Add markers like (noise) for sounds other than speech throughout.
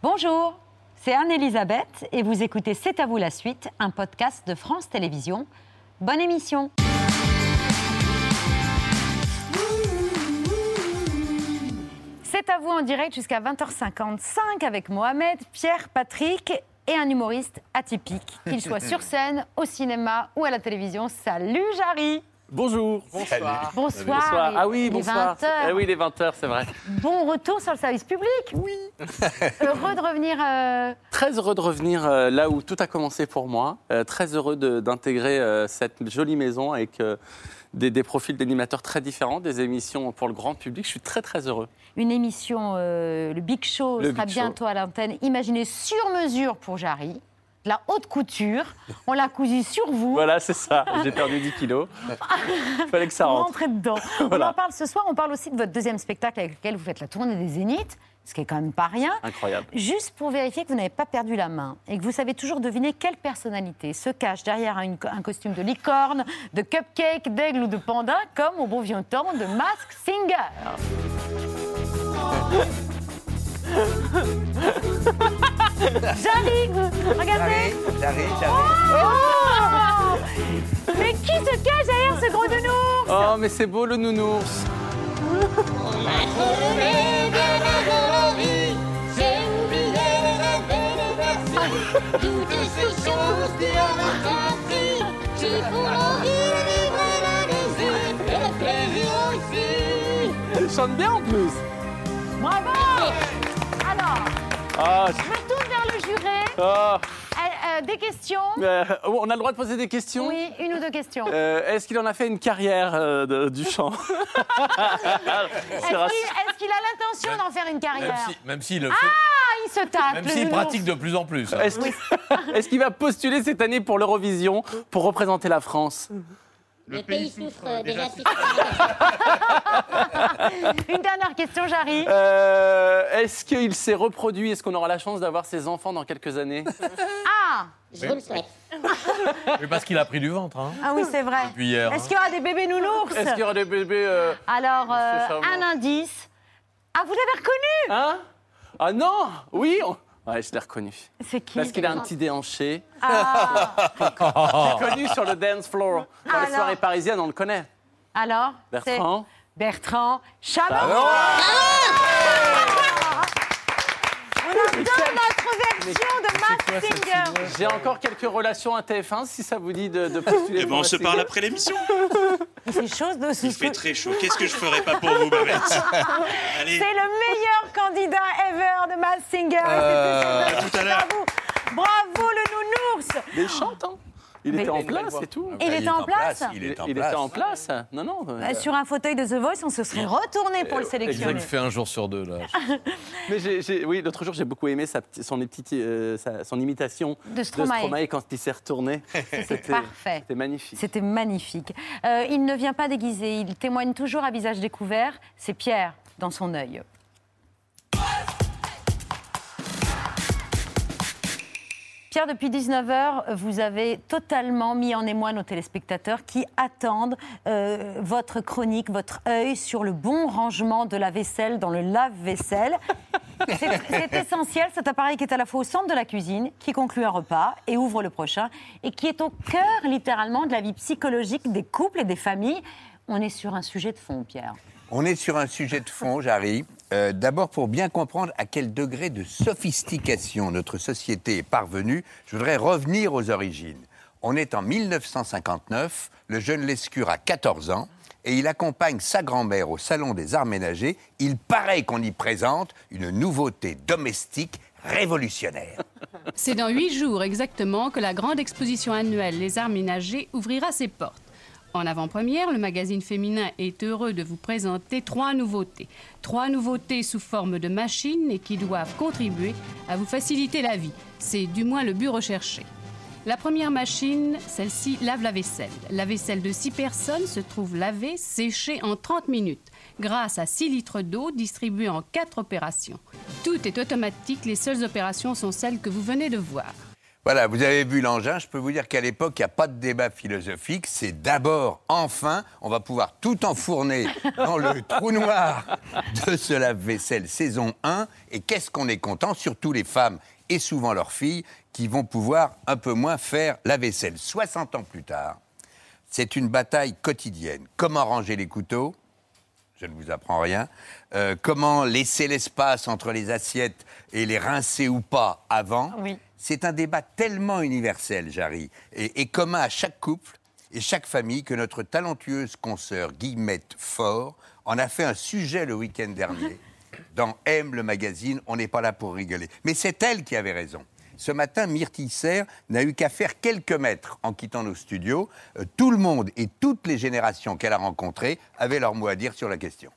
Bonjour, c'est Anne-Elisabeth et vous écoutez C'est à vous la suite, un podcast de France Télévisions. Bonne émission C'est à vous en direct jusqu'à 20h55 avec Mohamed, Pierre, Patrick et un humoriste atypique, qu'il (laughs) soit sur scène, au cinéma ou à la télévision. Salut Jarry Bonjour. Bonsoir. Bonsoir. Ah oui, Il est bonsoir. 20 heures. Eh oui, les 20h, c'est vrai. Bon retour sur le service public. Oui. (laughs) Heureux de revenir. euh, Très heureux de revenir euh, là où tout a commencé pour moi. Euh, très heureux d'intégrer euh, cette jolie maison avec euh, des, des profils d'animateurs très différents, des émissions pour le grand public. Je suis très très heureux. une émission, euh, le Big Show, Le sera Big Show. bientôt à l'antenne, imaginée sur mesure pour Jarry. La haute couture. On l'a cousu sur vous. Voilà, c'est ça. J'ai perdu 10 kilos. (laughs) Fallait que ça rentre. rentrez dedans. (laughs) Voilà. On en parle ce soir. On parle aussi de votre deuxième spectacle avec lequel vous faites la tournée des Zéniths, ce qui est quand même pas rien. Incroyable. Juste pour vérifier que vous n'avez pas perdu la main et que vous savez toujours deviner quelle personnalité se cache derrière une- un costume de licorne, de cupcake, d'aigle ou de panda, comme au bon vieux temps de Mask Singer. (laughs) (laughs) J'arrive Regardez J'arrive, j'arrive. Oh Mais qui se cache derrière ce gros nounours Oh, mais c'est beau le nounours. J'ai oublié les versions, toutes ces choses que l'on a appris, qui font envie de vivre la musique et le plaisir aussi. Elle chante bien en plus. Bravo Alors, Ah, je me tourne vers le juré. Ah. Euh, euh, des questions Euh, on a le droit de poser des questions Oui, une ou deux questions. Euh, Est-ce qu'il en a fait une carrière euh, de- du chant (laughs) Est-ce qu'il est-ce qu'il a l'intention d'en faire une Même carrière si- même s'il le Ah, il se tape. fait, même s'il pratique de plus en plus. hein. Est-ce qu'il (laughs) est-ce qu'il va postuler cette année pour l'Eurovision pour représenter la France? Le pays souffre déjà si (laughs) Une dernière question, Jarry. Euh, Est-ce qu'il s'est reproduit Est-ce qu'on aura la chance d'avoir ses enfants dans quelques années (laughs) Ah Je vous le souhaite. Oui, parce qu'il a pris du ventre. Hein. Ah oui, c'est vrai. Depuis hier. Est-ce hein. qu'il y aura des bébés nounours Est-ce qu'il y aura des bébés euh, Alors, euh, un indice. Ah, vous l'avez reconnu Hein? Ah non Oui on- Ouais, je l'ai reconnu. C'est qui? Parce qu'il a un petit déhanché. Ah, (laughs) Connu sur le dance floor. Dans les Alors soirées parisiennes, on le connaît. alors Bertrand. c'est Bertrand. On a donne notre version de Mask Singer. J'ai encore quelques relations à TF1, si ça vous dit de, de postuler. Eh ben, on se parle après l'émission. C'est chose de Il fait très chaud. Qu'est-ce que je ferais pas pour vous, Babette? C'est le meilleur candidat ever de Mask Singer. à C'était tout à l'heure. Bravo, bravo le nounours. Il chante, hein Il était en place et tout. Il était en place. Il est en Il place. était en place. Non, non. Euh, Sur un fauteuil de The Voice, on se serait retourné pour le sélectionner. qu'il fait un jour sur deux. Là. (laughs) Mais oui, l'autre jour, j'ai beaucoup aimé sa, petite- son, petite, euh, sa- son imitation De Stromae. quand il s'est retourné. (laughs) C'était parfait. C'était magnifique. C'était magnifique. Euh, il ne vient pas déguisé, il témoigne toujours à visage découvert. C'est Pierre dans son œil. Pierre, depuis 19h, vous avez totalement mis en émoi nos téléspectateurs qui attendent euh, votre chronique, votre œil sur le bon rangement de la vaisselle dans le lave-vaisselle. (laughs) C'est c'est essentiel, cet appareil qui est à la fois au centre de la cuisine, qui conclut un repas et ouvre le prochain, et qui est au cœur littéralement de la vie psychologique des couples et des familles. On est sur un sujet de fond, Pierre. On est sur un sujet de fond, j'arrive. Euh, D'abord, pour bien comprendre à quel degré de sophistication notre société est parvenue, je voudrais revenir aux origines. On est en 1959, le jeune Lescure a 14 ans et il accompagne sa grand-mère au Salon des Arts Ménagers. Il paraît qu'on y présente une nouveauté domestique révolutionnaire. C'est dans huit jours exactement que la grande exposition annuelle Les Arts Ménagers ouvrira ses portes. En avant-première, le magazine féminin est heureux de vous présenter trois nouveautés. Trois nouveautés sous forme de machines et qui doivent contribuer à vous faciliter la vie. C'est du moins le but recherché. La première machine, celle-ci, lave la vaisselle. La vaisselle de 6 personnes se trouve lavée, séchée en 30 minutes, grâce à 6 litres d'eau distribués en 4 opérations. Tout est automatique, les seules opérations sont celles que vous venez de voir. Voilà, vous avez vu l'engin. Je peux vous dire qu'à l'époque, il n'y a pas de débat philosophique. C'est d'abord, enfin, on va pouvoir tout enfourner dans le (laughs) trou noir de ce lave-vaisselle saison 1. Et qu'est-ce qu'on est content, surtout les femmes et souvent leurs filles, qui vont pouvoir un peu moins faire la vaisselle. 60 ans plus tard, c'est une bataille quotidienne. Comment ranger les couteaux? Je ne vous apprends rien. Euh, comment laisser l'espace entre les assiettes et les rincer ou pas avant? Oui. C'est un débat tellement universel, Jarry, et, et commun à chaque couple et chaque famille que notre talentueuse consoeur Guillemette Fort en a fait un sujet le week-end dernier. (laughs) Dans M, le magazine, on n'est pas là pour rigoler. Mais c'est elle qui avait raison. Ce matin, Myrtille Serre n'a eu qu'à faire quelques mètres en quittant nos studios. Euh, tout le monde et toutes les générations qu'elle a rencontrées avaient leur mot à dire sur la question.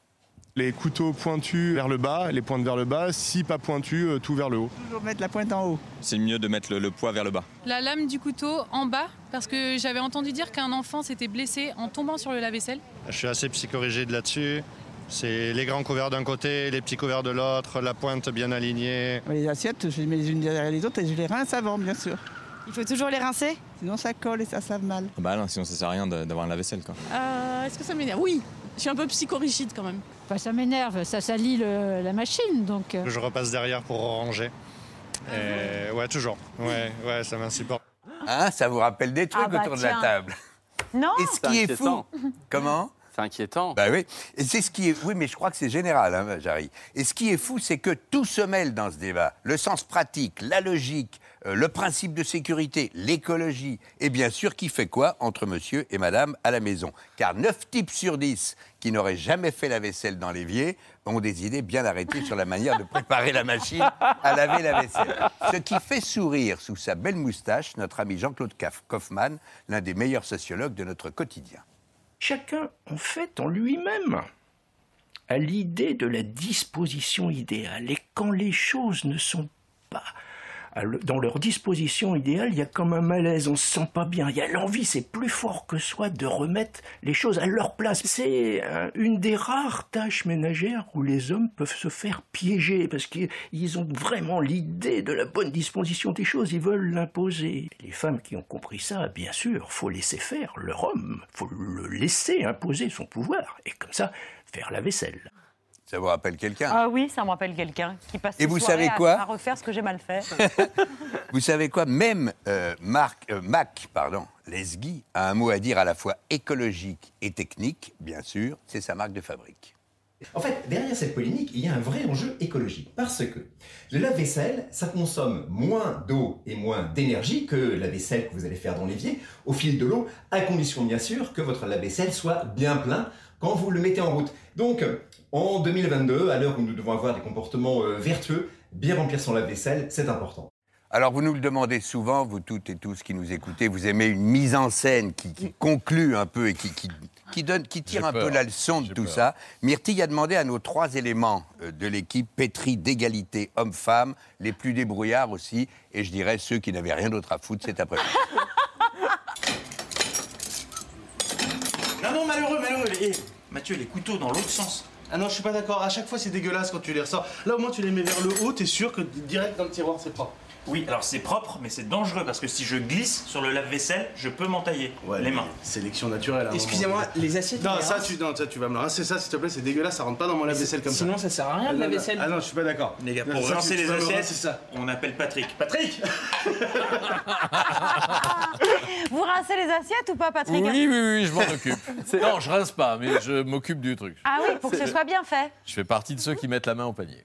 Les couteaux pointus vers le bas, les pointes vers le bas, si pas pointus, euh, tout vers le haut. Toujours mettre la pointe en haut. C'est mieux de mettre le, le poids vers le bas. La lame du couteau en bas, parce que j'avais entendu dire qu'un enfant s'était blessé en tombant sur le lave-vaisselle. Je suis assez psychorigide là-dessus. C'est les grands couverts d'un côté, les petits couverts de l'autre, la pointe bien alignée. Les assiettes, je les mets les unes derrière les autres et je les rince avant, bien sûr. Il faut toujours les rincer? Sinon, ça colle et ça save mal. Bah non, sinon ça sert à rien d'avoir un lave-vaisselle quoi. Euh, Est-ce que ça m'énerve? Oui, je suis un peu psychorigide quand même. Enfin, ça m'énerve, ça salit le- la machine, donc... euh, Je repasse derrière pour ranger. Et ouais, toujours. Ouais, ouais, ça m'insupporte. Hein, ça vous rappelle des trucs Ah bah autour de la table Non Et ce C'est qui est inquiétant. fou, comment C'est inquiétant. Bah oui. Et c'est ce qui est. Oui, mais je crois que c'est général, hein, Jarry. Et ce qui est fou, c'est que tout se mêle dans ce débat. Le sens pratique, la logique, le principe de sécurité, l'écologie. Et bien sûr, qui fait quoi entre monsieur et madame à la maison? Car 9 types sur 10 qui n'auraient jamais fait la vaisselle dans l'évier ont des idées bien arrêtées sur la manière de préparer la machine à laver la vaisselle. Ce qui fait sourire sous sa belle moustache notre ami Jean-Claude Kaufmann, l'un des meilleurs sociologues de notre quotidien. Chacun, en fait, en lui-même, a l'idée de la disposition idéale. Et quand les choses ne sont à dans leur disposition idéale, il y a comme un malaise, on se sent pas bien. Il y a l'envie, c'est plus fort que soi, de remettre les choses à leur place. C'est euh, une des rares tâches ménagères où les hommes peuvent se faire piéger parce qu'ils ont vraiment l'idée de la bonne disposition des choses, ils veulent l'imposer. Les femmes qui ont compris ça, bien sûr, faut laisser faire leur homme, faut le laisser imposer son pouvoir et comme ça faire la vaisselle. Ça vous rappelle quelqu'un? Ah oui, ça me rappelle quelqu'un qui passe Et vous savez à- quoi? à, refaire ce que j'ai mal fait. (laughs) Vous savez quoi? Même euh, Marc, euh, Mac, pardon, Lesgui a un mot à dire à la fois écologique et technique, bien sûr, c'est sa marque de fabrique. En fait, derrière cette polémique, il y a un vrai enjeu écologique. Parce que le lave-vaisselle, ça consomme moins d'eau et moins d'énergie que la vaisselle que vous allez faire dans l'évier, au fil de l'eau, à condition bien sûr que votre lave-vaisselle soit bien plein quand vous le mettez en route. Donc, en 2022, à l'heure où nous devons avoir des comportements euh, vertueux, bien remplir son lave-vaisselle, c'est important. Alors vous nous le demandez souvent, vous toutes et tous qui nous écoutez, vous aimez une mise en scène qui, qui conclut un peu et qui, qui, qui donne, qui tire un peu la leçon de tout peur. ça. Myrtille a demandé à nos trois éléments euh, de l'équipe, pétris d'égalité homme-femme, les plus débrouillards aussi, et je dirais ceux qui n'avaient rien d'autre à foutre cet après-midi. (laughs) Non, non, malheureux, malheureux. Eh, Mathieu, les couteaux dans l'autre sens. Ah non, je suis pas d'accord. À chaque fois, c'est dégueulasse quand tu les ressors. Là, au moins, tu les mets vers le haut, t'es sûr que direct dans le tiroir, c'est propre. Oui, alors c'est propre, mais c'est dangereux parce que si je glisse sur le lave-vaisselle, je peux m'entailler les mains. Sélection naturelle. Excusez-moi, les assiettes, Non, ça, tu, non, ça, tu vas me le rincer, ça, s'il te plaît, c'est dégueulasse, ça rentre pas dans mon lave-vaisselle comme ça. sinon, ça sert à rien, le Ah, non. lave-vaisselle. Ah non, je suis pas d'accord. Les gars, pour rincer les assiettes, rincer ça. on appelle Patrick. Patrick (laughs) Vous rincez les assiettes ou pas, Oui, Patrick oui, oui, je m'en occupe. (laughs) Non, je rince pas, mais je m'occupe du truc. Ah oui, pour que ce soit bien fait. Je fais partie de ceux qui mettent la main au panier.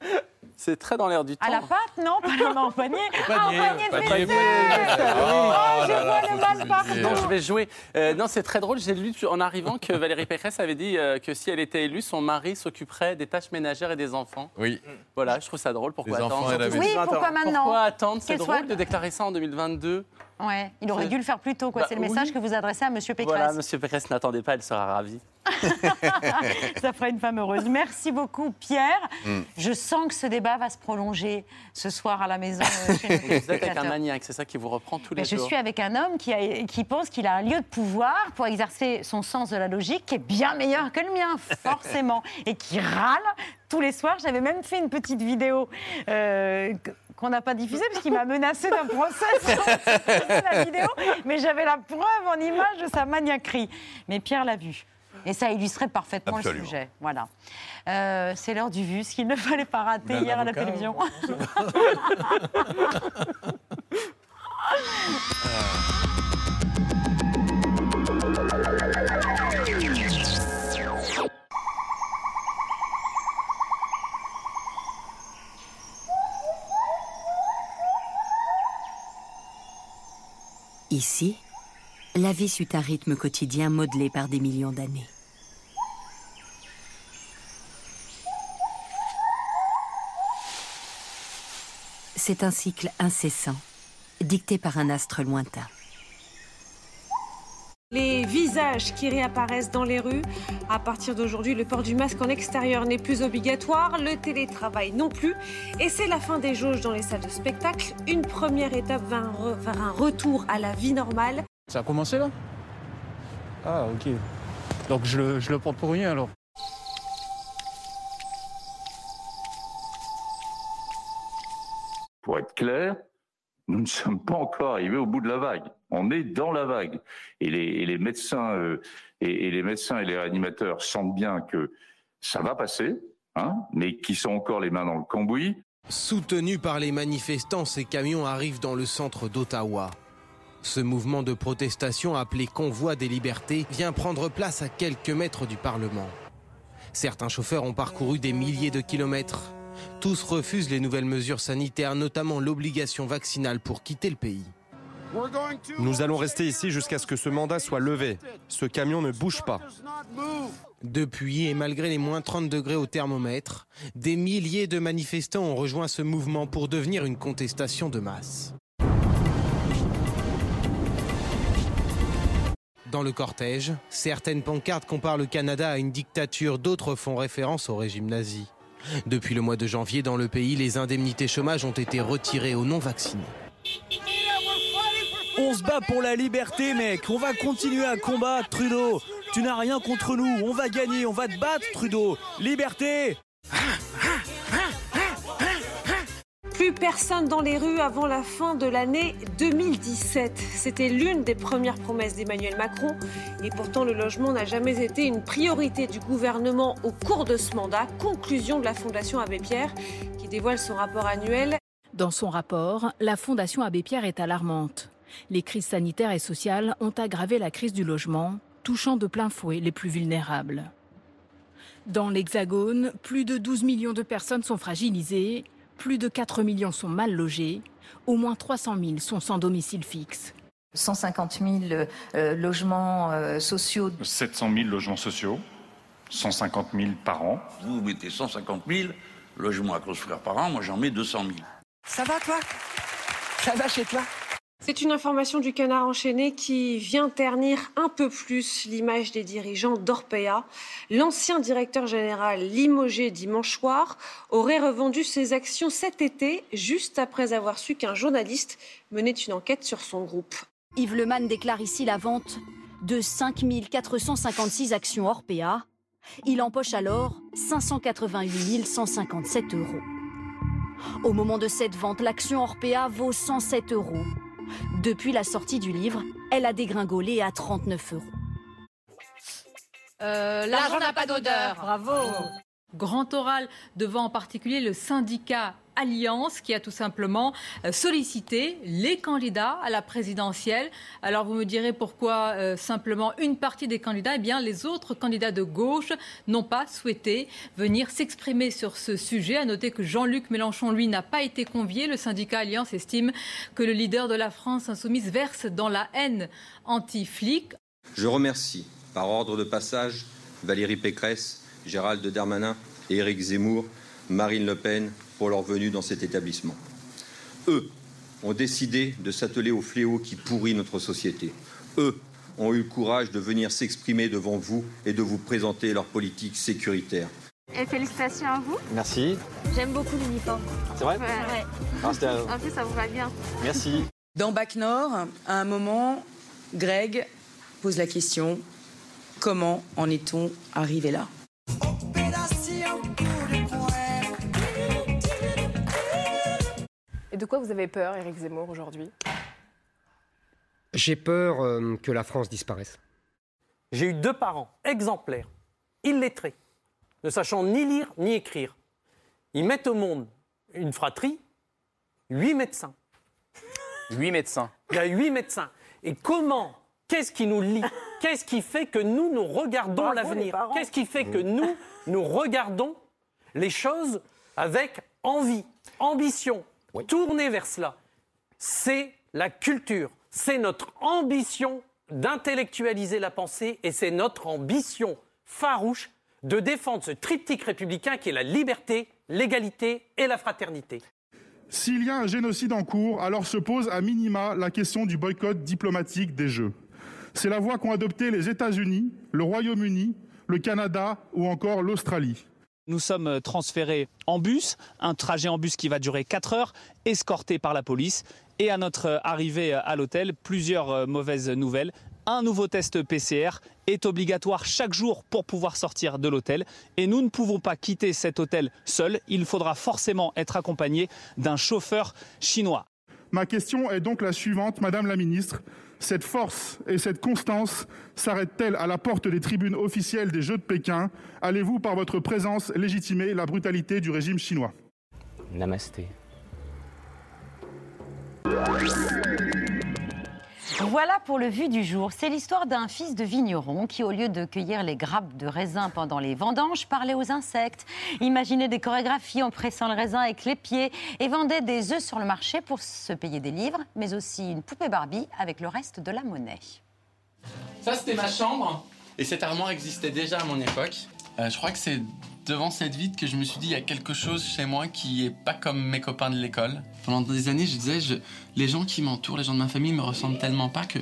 C'est très dans l'air du temps. À la pâte, non Pas la main au panier. Ah, panier, au panier de panier. Oh, Oh je vois le mal tout partout. Non, je vais jouer. Euh, non, c'est très drôle. J'ai lu en arrivant que Valérie Pécresse avait dit euh, que si elle était élue, son mari s'occuperait des tâches ménagères et des enfants. Oui. Voilà, je trouve ça drôle. Pourquoi attendre enfants et la Surtout Oui, pourquoi maintenant Pourquoi attendre C'est drôle soit- de déclarer ça en 2022. Ouais, il aurait dû le faire plus tôt, quoi. Bah, c'est le oui. message que vous adressez à Monsieur Pécresse. Voilà, Monsieur Pécresse n'attendez pas, elle sera ravie. (laughs) Ça fera une femme heureuse. Merci beaucoup, Pierre. Mm. Je sens que ce débat va se prolonger ce soir à la maison. euh, chez (laughs) Vous êtes avec un maniaque, c'est ça qui vous reprend tous les Mais je jours. suis avec un homme qui, a- qui pense qu'il a un lieu de pouvoir pour exercer son sens de la logique qui est bien meilleur que le mien, forcément, et qui râle tous les soirs. J'avais même fait une petite vidéo euh, qu'on n'a pas diffusée parce qu'il m'a menacé d'un procès sur la vidéo, mais j'avais la preuve en image de sa maniaquerie. Mais Pierre l'a vu. Et ça illustrait parfaitement Absolument. le sujet. Voilà. Euh, c'est l'heure du vu, ce qu'il ne fallait pas rater hier à la télévision. (laughs) (laughs) Ici, la vie suit un rythme quotidien modelé par des millions d'années. C'est un cycle incessant, dicté par un astre lointain. Les visages qui réapparaissent dans les rues. À partir d'aujourd'hui, le port du masque en extérieur n'est plus obligatoire, le télétravail non plus. Et c'est la fin des jauges dans les salles de spectacle. Une première étape vers un, re- vers un retour à la vie normale. Ça a commencé là? Ah, ok. Donc je le, je le porte pour rien alors. Pour être clair, nous ne sommes pas encore arrivés au bout de la vague. On est dans la vague. Et les, les médecins euh, et, les médecins réanimateurs sentent bien que ça va passer, hein, mais qui sont encore les mains dans le cambouis. Soutenus par les manifestants, ces camions arrivent dans le centre d'Ottawa. Ce mouvement de protestation appelé Convoi des libertés vient prendre place à quelques mètres du Parlement. Certains chauffeurs ont parcouru des milliers de kilomètres. Tous refusent les nouvelles mesures sanitaires, notamment l'obligation vaccinale pour quitter le pays. Nous allons rester ici jusqu'à ce que ce mandat soit levé. Ce camion ne bouge pas. Depuis et malgré les moins 30 degrés au thermomètre, des milliers de manifestants ont rejoint ce mouvement pour devenir une contestation de masse. Dans le cortège, certaines pancartes comparent le Canada à une dictature, d'autres font référence au régime nazi. Depuis le mois de janvier, dans le pays, les indemnités chômage ont été retirées aux non-vaccinés. On se bat pour la liberté, mec. On va continuer à combattre, Trudeau. Tu n'as rien contre nous. On va gagner. On va te battre, Trudeau. Liberté. Plus personne dans les rues avant la fin de l'année 2017. C'était l'une des premières promesses d'Emmanuel Macron. Et pourtant, le logement n'a jamais été une priorité du gouvernement au cours de ce mandat. Conclusion de la Fondation Abbé Pierre qui dévoile son rapport annuel. Dans son rapport, la Fondation Abbé Pierre est alarmante. Les crises sanitaires et sociales ont aggravé la crise du logement, touchant de plein fouet les plus vulnérables. Dans l'Hexagone, plus de 12 millions de personnes sont fragilisées, plus de 4 millions sont mal logées, au moins 300 000 sont sans domicile fixe. 150 000 euh, logements euh, sociaux. 700 000 logements sociaux, 150 000 par an. Vous mettez 150 000 logements à construire par an, moi j'en mets 200 000. Ça va toi? Ça va chez toi? C'est une information du canard enchaîné qui vient ternir un peu plus l'image des dirigeants d'Orpea. L'ancien directeur général limogé dimanche soir aurait revendu ses actions cet été, juste après avoir su qu'un journaliste menait une enquête sur son groupe. Yves Leman déclare ici la vente de 5 456 actions Orpea. Il empoche alors 588 157 euros. Au moment de cette vente, l'action Orpea vaut 107 euros. Depuis la sortie du livre, elle a dégringolé à 39 euros. Euh, L'argent n'a pas d'odeur. Bravo. Grand oral devant en particulier le syndicat Alliance qui a tout simplement euh, sollicité les candidats à la présidentielle. Alors vous me direz pourquoi euh, simplement une partie des candidats? Eh bien les autres candidats de gauche n'ont pas souhaité venir s'exprimer sur ce sujet. À noter que Jean-Luc Mélenchon, lui, n'a pas été convié. Le syndicat Alliance estime que le leader de la France insoumise verse dans la haine anti-flic. Je remercie, par ordre de passage, Valérie Pécresse, Gérald Darmanin et Éric Zemmour, Marine Le Pen, pour leur venue dans cet établissement. Eux ont décidé de s'atteler au fléau qui pourrit notre société. Eux ont eu le courage de venir s'exprimer devant vous et de vous présenter leur politique sécuritaire. Et félicitations à vous. Merci. J'aime beaucoup l'uniforme. C'est vrai Ouais. Ah, c'était un- En plus, ça vous va bien. Merci. Dans Bac Nord, à un moment, Greg pose la question comment en est-on arrivé là? Et de quoi vous avez peur, Éric Zemmour, aujourd'hui? J'ai peur euh, que la France disparaisse. J'ai eu deux parents exemplaires, illettrés, ne sachant ni lire ni écrire. Ils mettent au monde une fratrie, huit médecins. Huit médecins. Il y a huit médecins. Et comment Qu'est-ce qui nous lie? Qu'est-ce qui fait que nous, nous regardons l'avenir. Qu'est-ce qui fait que nous, nous regardons les choses avec envie, ambition, tourner vers cela C'est la culture, c'est notre ambition d'intellectualiser la pensée et c'est notre ambition farouche de défendre ce triptyque républicain qui est la liberté, l'égalité et la fraternité. S'il y a un génocide en cours, alors se pose à minima la question du boycott diplomatique des Jeux. C'est la voie qu'ont adoptée les États-Unis, le Royaume-Uni, le Canada ou encore l'Australie. Nous sommes transférés en bus, un trajet en bus qui va durer 4 heures, escorté par la police. Et à notre arrivée à l'hôtel, plusieurs euh, mauvaises nouvelles. Un nouveau test PCR est obligatoire chaque jour pour pouvoir sortir de l'hôtel. Et nous ne pouvons pas quitter cet hôtel seul. Il faudra forcément être accompagné d'un chauffeur chinois. Ma question est donc la suivante, Madame la Ministre. Cette force et cette constance s'arrêtent-elles à la porte des tribunes officielles des Jeux de Pékin? Allez-vous, par votre présence, légitimer la brutalité du régime chinois? Namasté. Voilà pour le vu du jour. C'est l'histoire d'un fils de vigneron qui, au lieu de cueillir les grappes de raisin pendant les vendanges, parlait aux insectes, imaginait des chorégraphies en pressant le raisin avec les pieds et vendait des œufs sur le marché pour se payer des livres, mais aussi une poupée Barbie avec le reste de la monnaie. Ça, c'était ma chambre. Et cette armoire existait déjà à mon époque. Euh, je crois que c'est devant cette vitre que je me suis dit, il y a quelque chose chez moi qui est pas comme mes copains de l'école. Pendant des années, je disais, je- les gens qui m'entourent, les gens de ma famille me ressemblent tellement pas que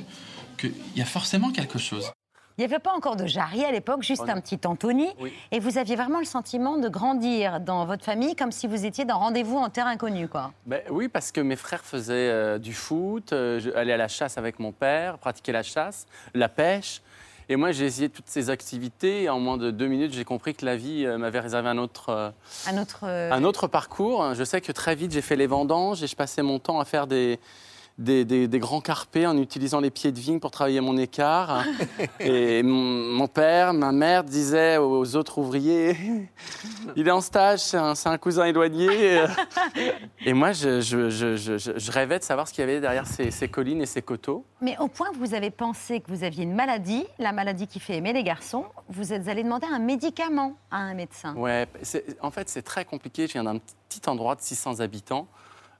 qu'il y a forcément quelque chose. Il n'y avait pas encore de Jarry à l'époque, juste un petit Anthony. Et vous aviez vraiment le sentiment de grandir dans votre famille comme si vous étiez dans rendez-vous en terre inconnue, quoi. Ben oui, parce que mes frères faisaient euh, du foot, euh, je allais à la chasse avec mon père, pratiquer la chasse, la pêche. Et moi, j'ai essayé toutes ces activités. Et en moins de deux minutes, j'ai compris que la vie euh, m'avait réservé un autre, euh, Un autre. euh, un autre parcours. Je sais que très vite, j'ai fait les vendanges et je passais mon temps à faire des, des, des- des grands carpés en utilisant les pieds de vigne pour travailler mon écart. (laughs) et mon, mon père, ma mère disaient aux autres ouvriers (laughs) Il est en stage, c'est un, cousin éloigné. et moi, je, je- je- je- rêvais de savoir ce qu'il y avait derrière ces, ces collines et ces coteaux. Mais au point que vous avez pensé que vous aviez une maladie, la maladie qui fait aimer les garçons, vous êtes allé demander un médicament à un médecin. Ouais, en fait, c'est très compliqué. Je viens d'un petit endroit de 600 habitants.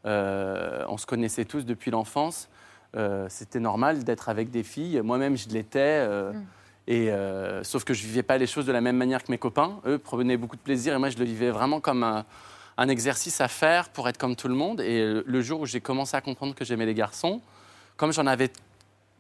Euh, on se connaissait tous depuis l'enfance. Euh, C'était normal d'être avec des filles. Moi-même, je l'étais. euh, Et euh, sauf que je vivais pas les choses de la même manière que mes copains. Eux prenaient beaucoup de plaisir et moi, je le vivais vraiment comme un, un exercice à faire pour être comme tout le monde. Et le- le jour où j'ai commencé à comprendre que j'aimais les garçons, comme j'en avais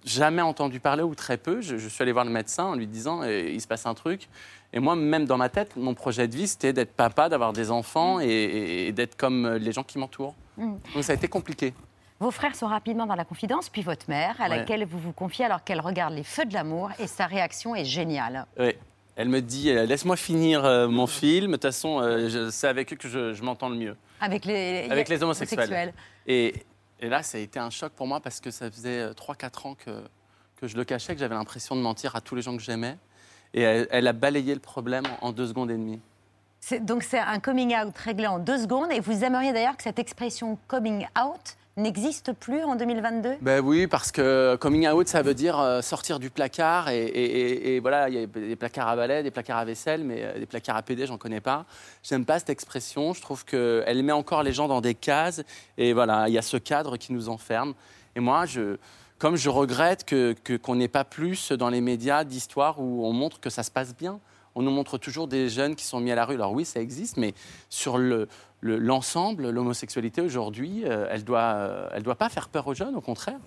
jamais entendu parler ou très peu. Je, je suis allé voir le médecin en lui disant eh, il se passe un truc. Et moi, même dans ma tête, mon projet de vie, c'était d'être papa, d'avoir des enfants et, et- et d'être comme les gens qui m'entourent. Mm. Donc ça a été compliqué. Vos frères sont rapidement dans la confidence, puis votre mère, à Ouais. laquelle vous vous confiez alors qu'elle regarde les feux de l'amour, et sa réaction est géniale. Ouais. Elle me dit euh, laisse-moi finir euh, mon film. De toute façon, euh, c'est avec eux que je, je m'entends le mieux. Avec les, Avec les homosexuels. Et, et là, ça a été un choc pour moi parce que ça faisait 3-4 ans que, que je le cachais, que j'avais l'impression de mentir à tous les gens que j'aimais. Et elle, elle a balayé le problème en, en deux secondes et demie. Donc c'est un coming out réglé en deux secondes, et vous aimeriez d'ailleurs que cette expression coming out n'existe plus en 2022 Ben oui, parce que coming out, ça veut dire euh, sortir du placard. Et, voilà, il y a des placards à balai, des placards à vaisselle, mais euh, des placards à PD, j'en connais pas. J'aime pas cette expression. Je trouve qu'elle met encore les gens dans des cases. Et voilà, il y a ce cadre qui nous enferme. Et moi, je, comme je regrette que- que- qu'on n'ait pas plus dans les médias d'histoires où on montre que ça se passe bien. On nous montre toujours des jeunes qui sont mis à la rue. Alors oui, ça existe, mais sur le- le- l'ensemble, l'homosexualité aujourd'hui, euh, elle ne doit, euh, elle doit pas faire peur aux jeunes, au contraire.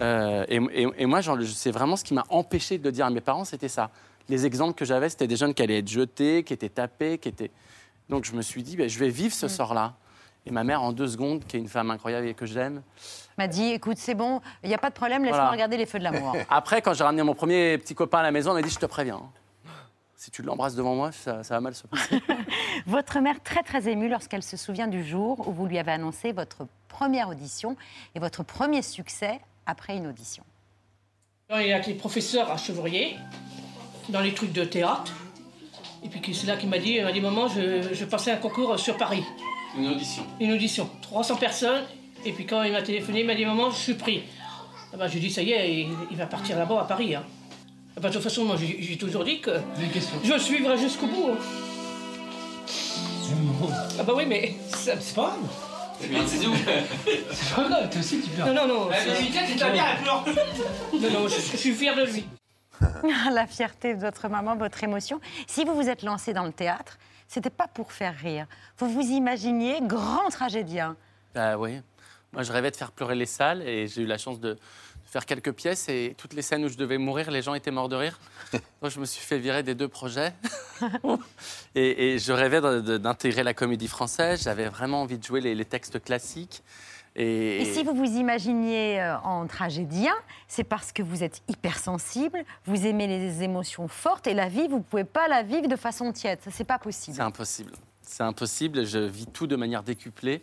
Euh, et, et- et moi, c'est vraiment ce qui m'a empêché de le dire à mes parents, c'était ça. Les exemples que j'avais, c'était des jeunes qui allaient être jetés, qui étaient tapés, qui étaient... Donc je me suis dit, ben, je vais vivre ce sort-là. Et ma mère, en deux secondes, qui est une femme incroyable et que j'aime, m'a dit écoute, c'est bon, il n'y a pas de problème, laisse-moi Voilà. regarder les feux de l'amour. (laughs) Après, quand j'ai ramené mon premier petit copain à la maison, elle m'a dit Je te préviens. Si tu l'embrasses devant moi, ça, ça va mal se passer. (laughs) Votre mère très très émue lorsqu'elle se souvient du jour où vous lui avez annoncé votre première audition et votre premier succès après une audition. Il y a les professeurs à Chevrier, dans les trucs de théâtre. Et puis c'est là qu'il m'a dit, il m'a dit, maman, je, je passais un concours sur Paris. Une audition. Une audition. 300 personnes. Et puis quand il m'a téléphoné, il m'a dit, maman, je suis pris. Ah bah, je lui ai dit, ça y est, il, il va partir là-bas à Paris. Hein. Bah, de toute façon, moi, j'ai toujours dit que je le suivrai jusqu'au bout. hein. Ah bah oui, mais... C'est pas grave. (laughs) C'est pas grave, toi aussi tu pleures. Non, non, non. Eh, c'est- mais Mickaël, c'est ta mère, elle pleure. (laughs) Non, non, je, je suis fier de lui. (laughs) la fierté de votre maman, votre émotion. Si vous vous êtes lancé dans le théâtre, c'était pas pour faire rire. Vous vous imaginiez grand tragédien. Bah oui. Moi, je rêvais de faire pleurer les salles et j'ai eu la chance de faire quelques pièces et toutes les scènes où je devais mourir, les gens étaient morts de rire. (laughs) Donc, je me suis fait virer des deux projets. (laughs) (laughs) et, et je rêvais d'intégrer la comédie française. J'avais vraiment envie de jouer les, les textes classiques. Et, Et si vous vous imaginiez euh, en tragédien, c'est parce que vous êtes hypersensible, vous aimez les émotions fortes et la vie, vous ne pouvez pas la vivre de façon tiède. Ça, c'est pas possible. C'est impossible. C'est impossible. Je vis tout de manière décuplée.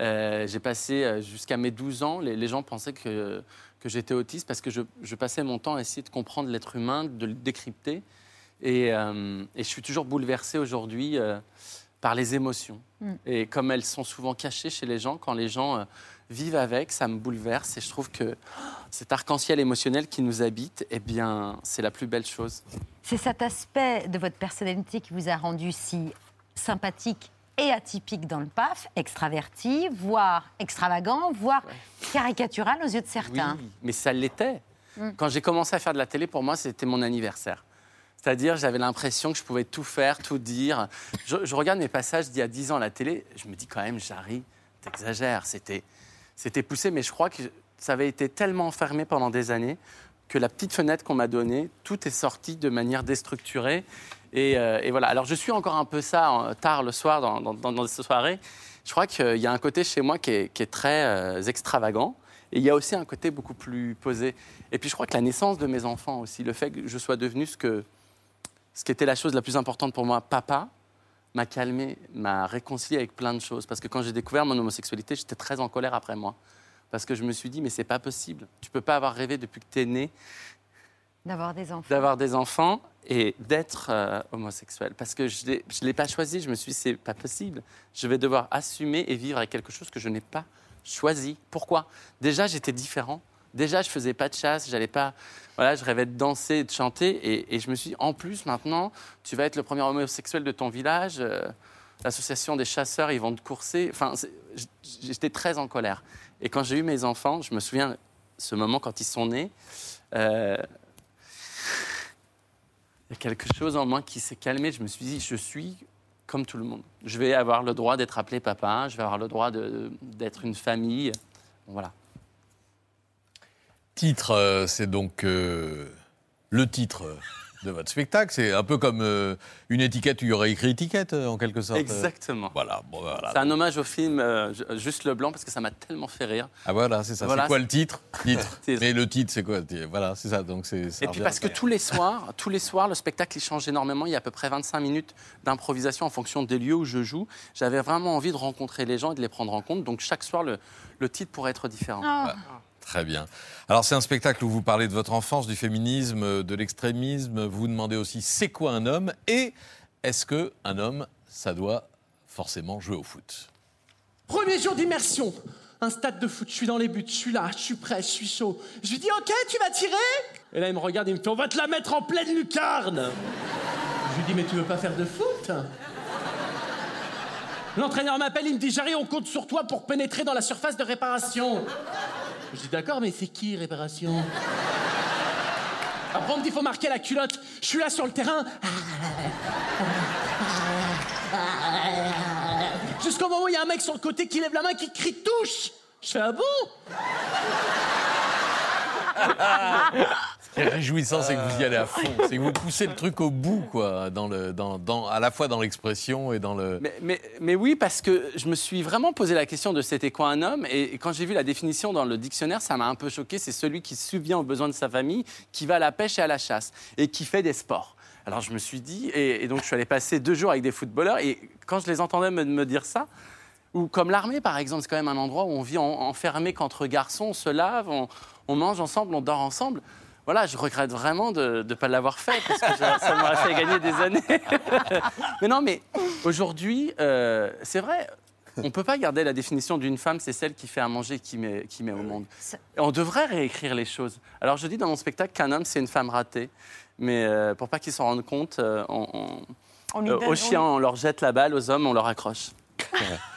Euh, j'ai passé euh, jusqu'à mes 12 ans, les, les gens pensaient que, que j'étais autiste parce que je, je passais mon temps à essayer de comprendre l'être humain, de le décrypter. Et, euh, et je suis toujours bouleversé aujourd'hui euh, par les émotions. Mm. Et comme elles sont souvent cachées chez les gens, quand les gens vivent avec, ça me bouleverse. Et je trouve que oh, cet arc-en-ciel émotionnel qui nous habite, eh bien, c'est la plus belle chose. C'est cet aspect de votre personnalité qui vous a rendu si sympathique et atypique dans le PAF, extraverti, voire extravagant, voire caricatural aux yeux de certains. Oui, mais ça l'était. Mm. Quand j'ai commencé à faire de la télé, pour moi, c'était mon anniversaire. C'est-à-dire, j'avais l'impression que je pouvais tout faire, tout dire. Je, je regarde mes passages d'il y a 10 ans à la télé, je me dis quand même, Jarry, t'exagères. C'était, c'était poussé, mais je crois que ça avait été tellement enfermé pendant des années que la petite fenêtre qu'on m'a donnée, tout est sorti de manière déstructurée. Et, euh, et voilà. Alors, je suis encore un peu ça tard le soir dans, dans, dans- ces soirées. Je crois qu'il y a un côté chez moi qui est, qui est très euh, extravagant. Et il y a aussi un côté beaucoup plus posé. Et puis je crois que la naissance de mes enfants aussi, le fait que je sois devenu ce que ce qui était la chose la plus importante pour moi, papa, m'a calmé, m'a réconcilié avec plein de choses. Parce que quand j'ai découvert mon homosexualité, j'étais très en colère après moi. Parce que je me suis dit, mais c'est pas possible. Tu peux pas avoir rêvé depuis que tu es né D'avoir des enfants. d'avoir des enfants et d'être euh, homosexuel. Parce que je ne l'ai pas choisi. Je me suis dit, c'est pas possible. Je vais devoir assumer et vivre avec quelque chose que je n'ai pas choisi. Pourquoi? Déjà, j'étais différent. Déjà, je faisais pas de chasse. J'allais pas. Voilà, je rêvais de danser, de chanter. Et, et je me suis dit, en plus, maintenant, tu vas être le premier homosexuel de ton village. euh, L'association des chasseurs, ils vont te courser. Enfin, j'étais très en colère. Et quand j'ai eu mes enfants, je me souviens ce moment quand ils sont nés. euh, il y a quelque chose en moi qui s'est calmé. Je me suis dit, je suis comme tout le monde. Je vais avoir le droit d'être appelé papa, je vais avoir le droit d'être une famille. Voilà. Titre, euh, c'est donc euh, le titre de votre spectacle. C'est un peu comme euh, une étiquette où il y aurait écrit étiquette, euh, en quelque sorte. Exactement. Voilà. Bon, ben voilà. C'est un hommage au film euh, Ju- Juste le blanc parce que ça m'a tellement fait rire. Ah voilà, c'est ça. Voilà, c'est quoi le titre? (laughs) Titre. Mais le titre, c'est quoi? Voilà, c'est ça. Donc c'est. ça Et puis parce que tous les soirs, (laughs) tous les soirs, le spectacle il change énormément. Il y a à peu près 25 minutes d'improvisation en fonction des lieux où je joue. J'avais vraiment envie de rencontrer les gens et de les prendre en compte. Donc chaque soir, le, le titre pourrait être différent. Ouais, Très bien. Alors c'est un spectacle où vous parlez de votre enfance, du féminisme, de l'extrémisme. Vous vous demandez aussi c'est quoi un homme et est-ce que un homme ça doit forcément jouer au foot? Premier jour d'immersion. Un stade de foot, je suis dans les buts, je suis là, je suis prêt, je suis chaud. Je lui dis ok, tu vas tirer? Et là il me regarde, il me fait on va te la mettre en pleine lucarne. Je lui dis mais tu veux pas faire de foot? L'entraîneur m'appelle, il me dit Jarry, on compte sur toi pour pénétrer dans la surface de réparation. Je dis d'accord, mais c'est qui réparation? Après on me dit faut marquer la culotte. Je suis là sur le terrain. Jusqu'au moment où il y a un mec sur le côté qui lève la main qui crie touche. Je fais ah bon? (laughs) est réjouissant, c'est que vous y allez à fond. C'est que vous poussez le truc au bout, quoi, dans le, dans, dans, à la fois dans l'expression et dans le. Mais, mais- mais oui, parce que je me suis vraiment posé la question de c'était quoi un homme et, et quand j'ai vu la définition dans le dictionnaire, ça m'a un peu choqué. C'est celui qui subvient aux besoins de sa famille, qui va à la pêche et à la chasse et qui fait des sports. Alors je me suis dit, et, et donc je suis allé passer deux jours avec des footballeurs et quand je les entendais me, me dire ça, ou comme l'armée par exemple, c'est quand même un endroit où on vit en- enfermé qu'entre garçons, on se lave, on, on mange ensemble, on dort ensemble. Voilà, je regrette vraiment de ne pas l'avoir fait parce que je- ça m'aurait fait gagner des années. (laughs) mais non, mais aujourd'hui, euh, c'est vrai, on ne peut pas garder la définition d'une femme, c'est celle qui fait à manger, qui met, qui met au monde. Et on devrait réécrire les choses. Alors je dis dans mon spectacle qu'un homme, c'est une femme ratée. Mais euh, pour pas qu'ils s'en rendent compte, euh, on, on- On lui euh, donne- aux chiens, on leur jette la balle, aux hommes, on leur accroche. (laughs)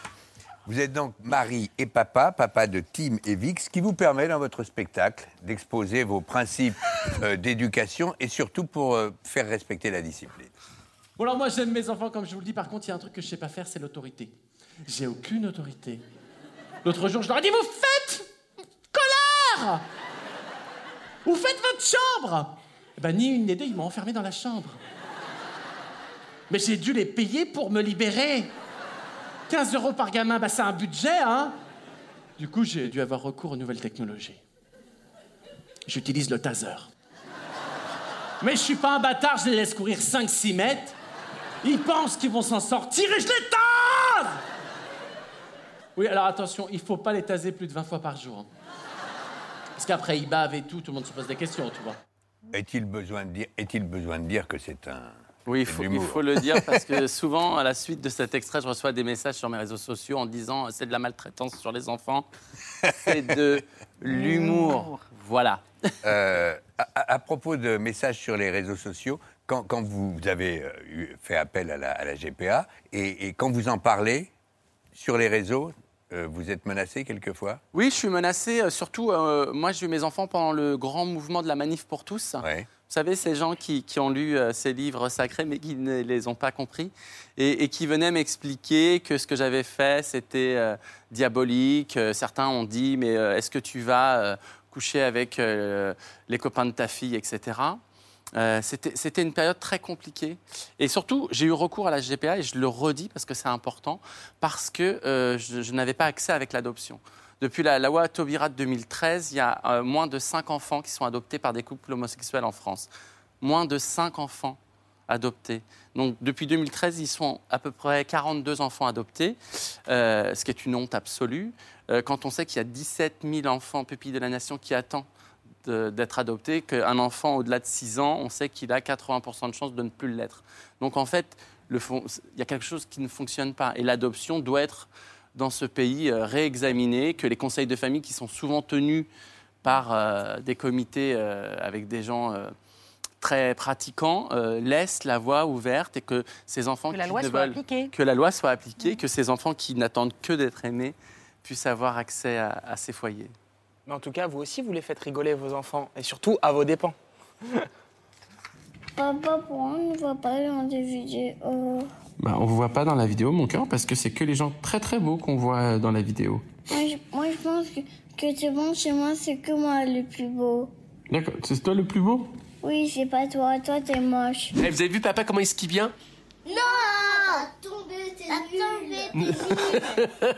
Vous êtes donc mari et papa, papa de Tim et Vix, ce qui vous permet dans votre spectacle d'exposer vos principes (laughs) euh, d'éducation et surtout pour euh, faire respecter la discipline. Bon, alors moi, j'aime mes enfants, comme je vous le dis. Par contre, il y a un truc que je sais pas faire, c'est l'autorité. J'ai aucune autorité. L'autre jour, je leur ai dit Vous faites Collard Vous faites votre chambre Eh ben, ni une ni deux, ils m'ont enfermé dans la chambre. Mais j'ai dû les payer pour me libérer. 15 euros par gamin, bah, c'est un budget, hein Du coup, j'ai dû avoir recours aux nouvelles technologies. J'utilise le taser. Mais je suis pas un bâtard, je les laisse courir 5-6 mètres. Ils pensent qu'ils vont s'en sortir et je les tase Oui, alors attention, il faut pas les taser plus de 20 fois par jour. hein. Parce qu'après, ils bavent et tout, tout le monde se pose des questions, tu vois. Est-il besoin de dire, est-il besoin de dire que c'est un Oui, il faut, il le dire parce que souvent, à la suite de cet extrait, je reçois des messages sur mes réseaux sociaux en disant c'est de la maltraitance sur les enfants. C'est de l'humour. Voilà. Euh, à, propos de messages sur les réseaux sociaux, quand, quand vous avez euh, eu- fait appel à la, à la GPA et, et quand vous en parlez sur les réseaux, euh, vous êtes menacé quelquefois? Oui, je suis menacé. euh, Surtout, euh, moi, j'ai eu mes enfants pendant le grand mouvement de la manif pour tous. Vous savez, ces gens qui, ont lu euh, ces livres sacrés, mais qui ne les ont pas compris, et, qui venaient m'expliquer que ce que j'avais fait, c'était euh, diabolique. Euh, Certains ont dit, mais est-ce que tu vas coucher avec les copains de ta fille, etc. C'était une période très compliquée. Et surtout, j'ai eu recours à la GPA, et je le redis parce que c'est important, parce que je n'avais pas accès avec l'adoption. Depuis la, loi Taubira de 2013, il y a euh, moins de 5 enfants qui sont adoptés par des couples homosexuels en France. Moins de 5 enfants adoptés. Donc depuis 2013, ils sont à peu près 42 enfants adoptés, euh, ce qui est une honte absolue. Euh, quand on sait qu'il y a 17 000 enfants pupilles de la nation qui attendent de- d'être adopté, qu'un enfant au-delà de 6 ans, on sait qu'il a 80% de chances de ne plus l'être. Donc en fait, il y a quelque chose qui ne fonctionne pas. Et l'adoption doit être dans ce pays euh, réexaminée, que les conseils de famille qui sont souvent tenus par euh, des comités euh, avec des gens euh, très pratiquants euh, laissent la voie ouverte et que ces enfants Que la qui loi soit veulent- appliquée. que la loi soit appliquée, que ces enfants qui n'attendent que d'être aimés puissent avoir accès à, à ces foyers. Mais en tout cas, vous aussi, vous les faites rigoler, vos enfants, et surtout à vos dépens. Papa, pourquoi on ne voit pas dans des vidéos Bah, on ne vous voit pas dans la vidéo, mon cœur, parce que c'est que les gens très très beaux qu'on voit dans la vidéo. moi je, moi, je pense que, que c'est bon chez moi, c'est que moi le plus beau. D'accord, c'est toi le plus beau? Oui, c'est pas toi, toi t'es moche. Eh, vous avez vu papa comment il skie bien? Non Tombé, t'es (laughs) nul.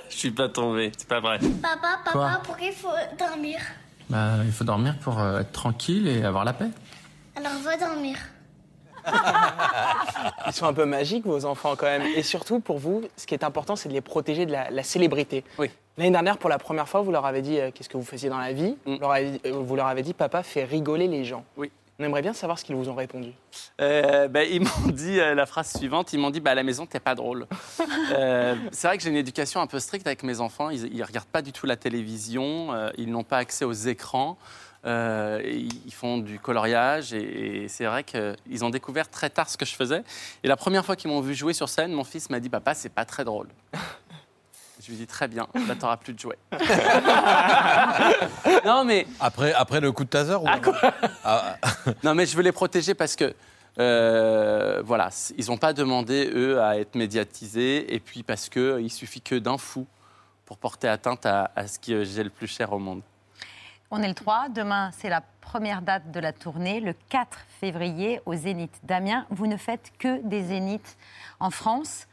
Je suis pas tombé, c'est pas vrai. Papa, papa, Quoi? pourquoi il faut dormir Bah, il faut dormir pour euh, être tranquille et avoir la paix. Alors va dormir. (laughs) Ils sont un peu magiques, vos enfants, quand même. Et surtout, pour vous, ce qui est important, c'est de les protéger de la, la célébrité. Oui. L'année dernière, pour la première fois, vous leur avez dit euh, qu'est-ce que vous faisiez dans la vie. Vous, leur avez, euh, vous leur avez dit papa fait rigoler les gens. Oui. On aimerait bien savoir ce qu'ils vous ont répondu. Euh, bah, ils m'ont (laughs) dit euh, la phrase suivante, ils m'ont dit bah, à la maison t'es pas drôle. (laughs) Euh, c'est vrai que j'ai une éducation un peu stricte avec mes enfants, ils, ils regardent pas du tout la télévision, ils n'ont pas accès aux écrans, euh, ils font du coloriage et, et c'est vrai qu'ils ont découvert très tard ce que je faisais. Et la première fois qu'ils m'ont vu jouer sur scène, mon fils m'a dit papa c'est pas très drôle. Je lui dis très bien, là t'auras plus de jouets. (laughs) non mais Après, après le coup de taser ou... Ah, (laughs) non, mais je veux les protéger parce que, euh, voilà, ils n'ont pas demandé, eux, à être médiatisés. Et puis parce qu'il suffit que d'un fou pour porter atteinte à, à ce que j'ai le plus cher au monde. On est le 3, demain c'est la première date de la tournée, le 4 février au Zénith. Damien, vous ne faites que des Zéniths en France.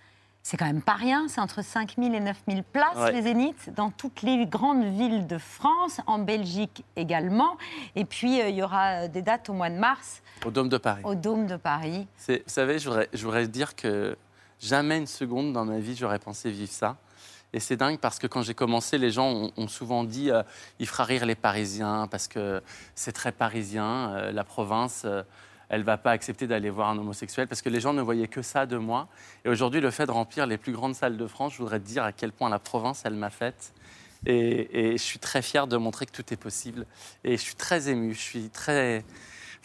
C'est quand même pas rien, c'est entre 5 000 et 9 000 places Ouais. les Zéniths dans toutes les grandes villes de France, en Belgique également. Et puis euh, il y aura euh, des dates au mois de mars Au Dôme de Paris. au Dôme de Paris. Vous savez, je voudrais, je voudrais dire que jamais une seconde dans ma vie, j'aurais pensé vivre ça. Et c'est dingue parce que quand j'ai commencé, les gens ont, souvent dit euh, il fera rire les Parisiens parce que c'est très parisien. euh, la province, euh, elle va pas accepter d'aller voir un homosexuel parce que les gens ne voyaient que ça de moi. Et aujourd'hui, le fait de remplir les plus grandes salles de France, je voudrais te dire à quel point la province, elle m'a faite. Et, et je suis très fier de montrer que tout est possible. Et je suis très ému. Je suis très.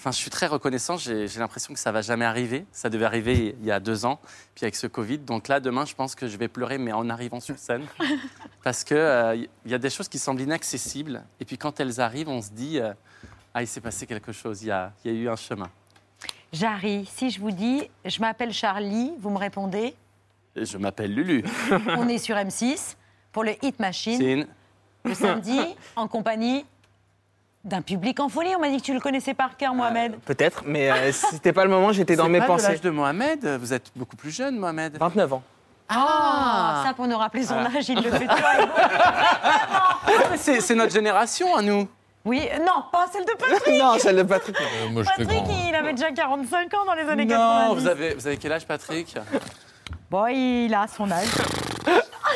Enfin, je suis très reconnaissant. J'ai l'impression que ça va jamais arriver. Ça devait arriver il y a deux ans, puis avec ce Covid. Donc là, demain, je pense que je vais pleurer, mais en arrivant sur scène, (laughs) parce que euh, il y a des choses qui semblent inaccessibles. Et puis quand elles arrivent, on se dit euh, ah, il s'est passé quelque chose. Il y a, il y a eu un chemin. Jarry, si je vous dis je m'appelle Charlie, vous me répondez? Et je m'appelle Lulu. (laughs) On est sur M6 pour le Hit Machine. Le samedi, en compagnie d'un public en folie. On m'a dit que tu le connaissais par cœur, Mohamed. Peut-être, mais euh, c'était pas le moment, j'étais dans mes pas pensées. l'âge de Mohamed. Vous êtes beaucoup plus jeune, Mohamed. 29 ans. Ah, ça pour nous rappeler son Voilà. âge, il le fait (laughs) toujours. C'est c'est notre génération à nous. Oui, non, pas celle de Patrick. (laughs) non, celle de Patrick. moi, Patrick, il avait déjà 45 ans dans les années Non, 90. vous avez, vous avez quel âge, Patrick? Bon, il a son âge.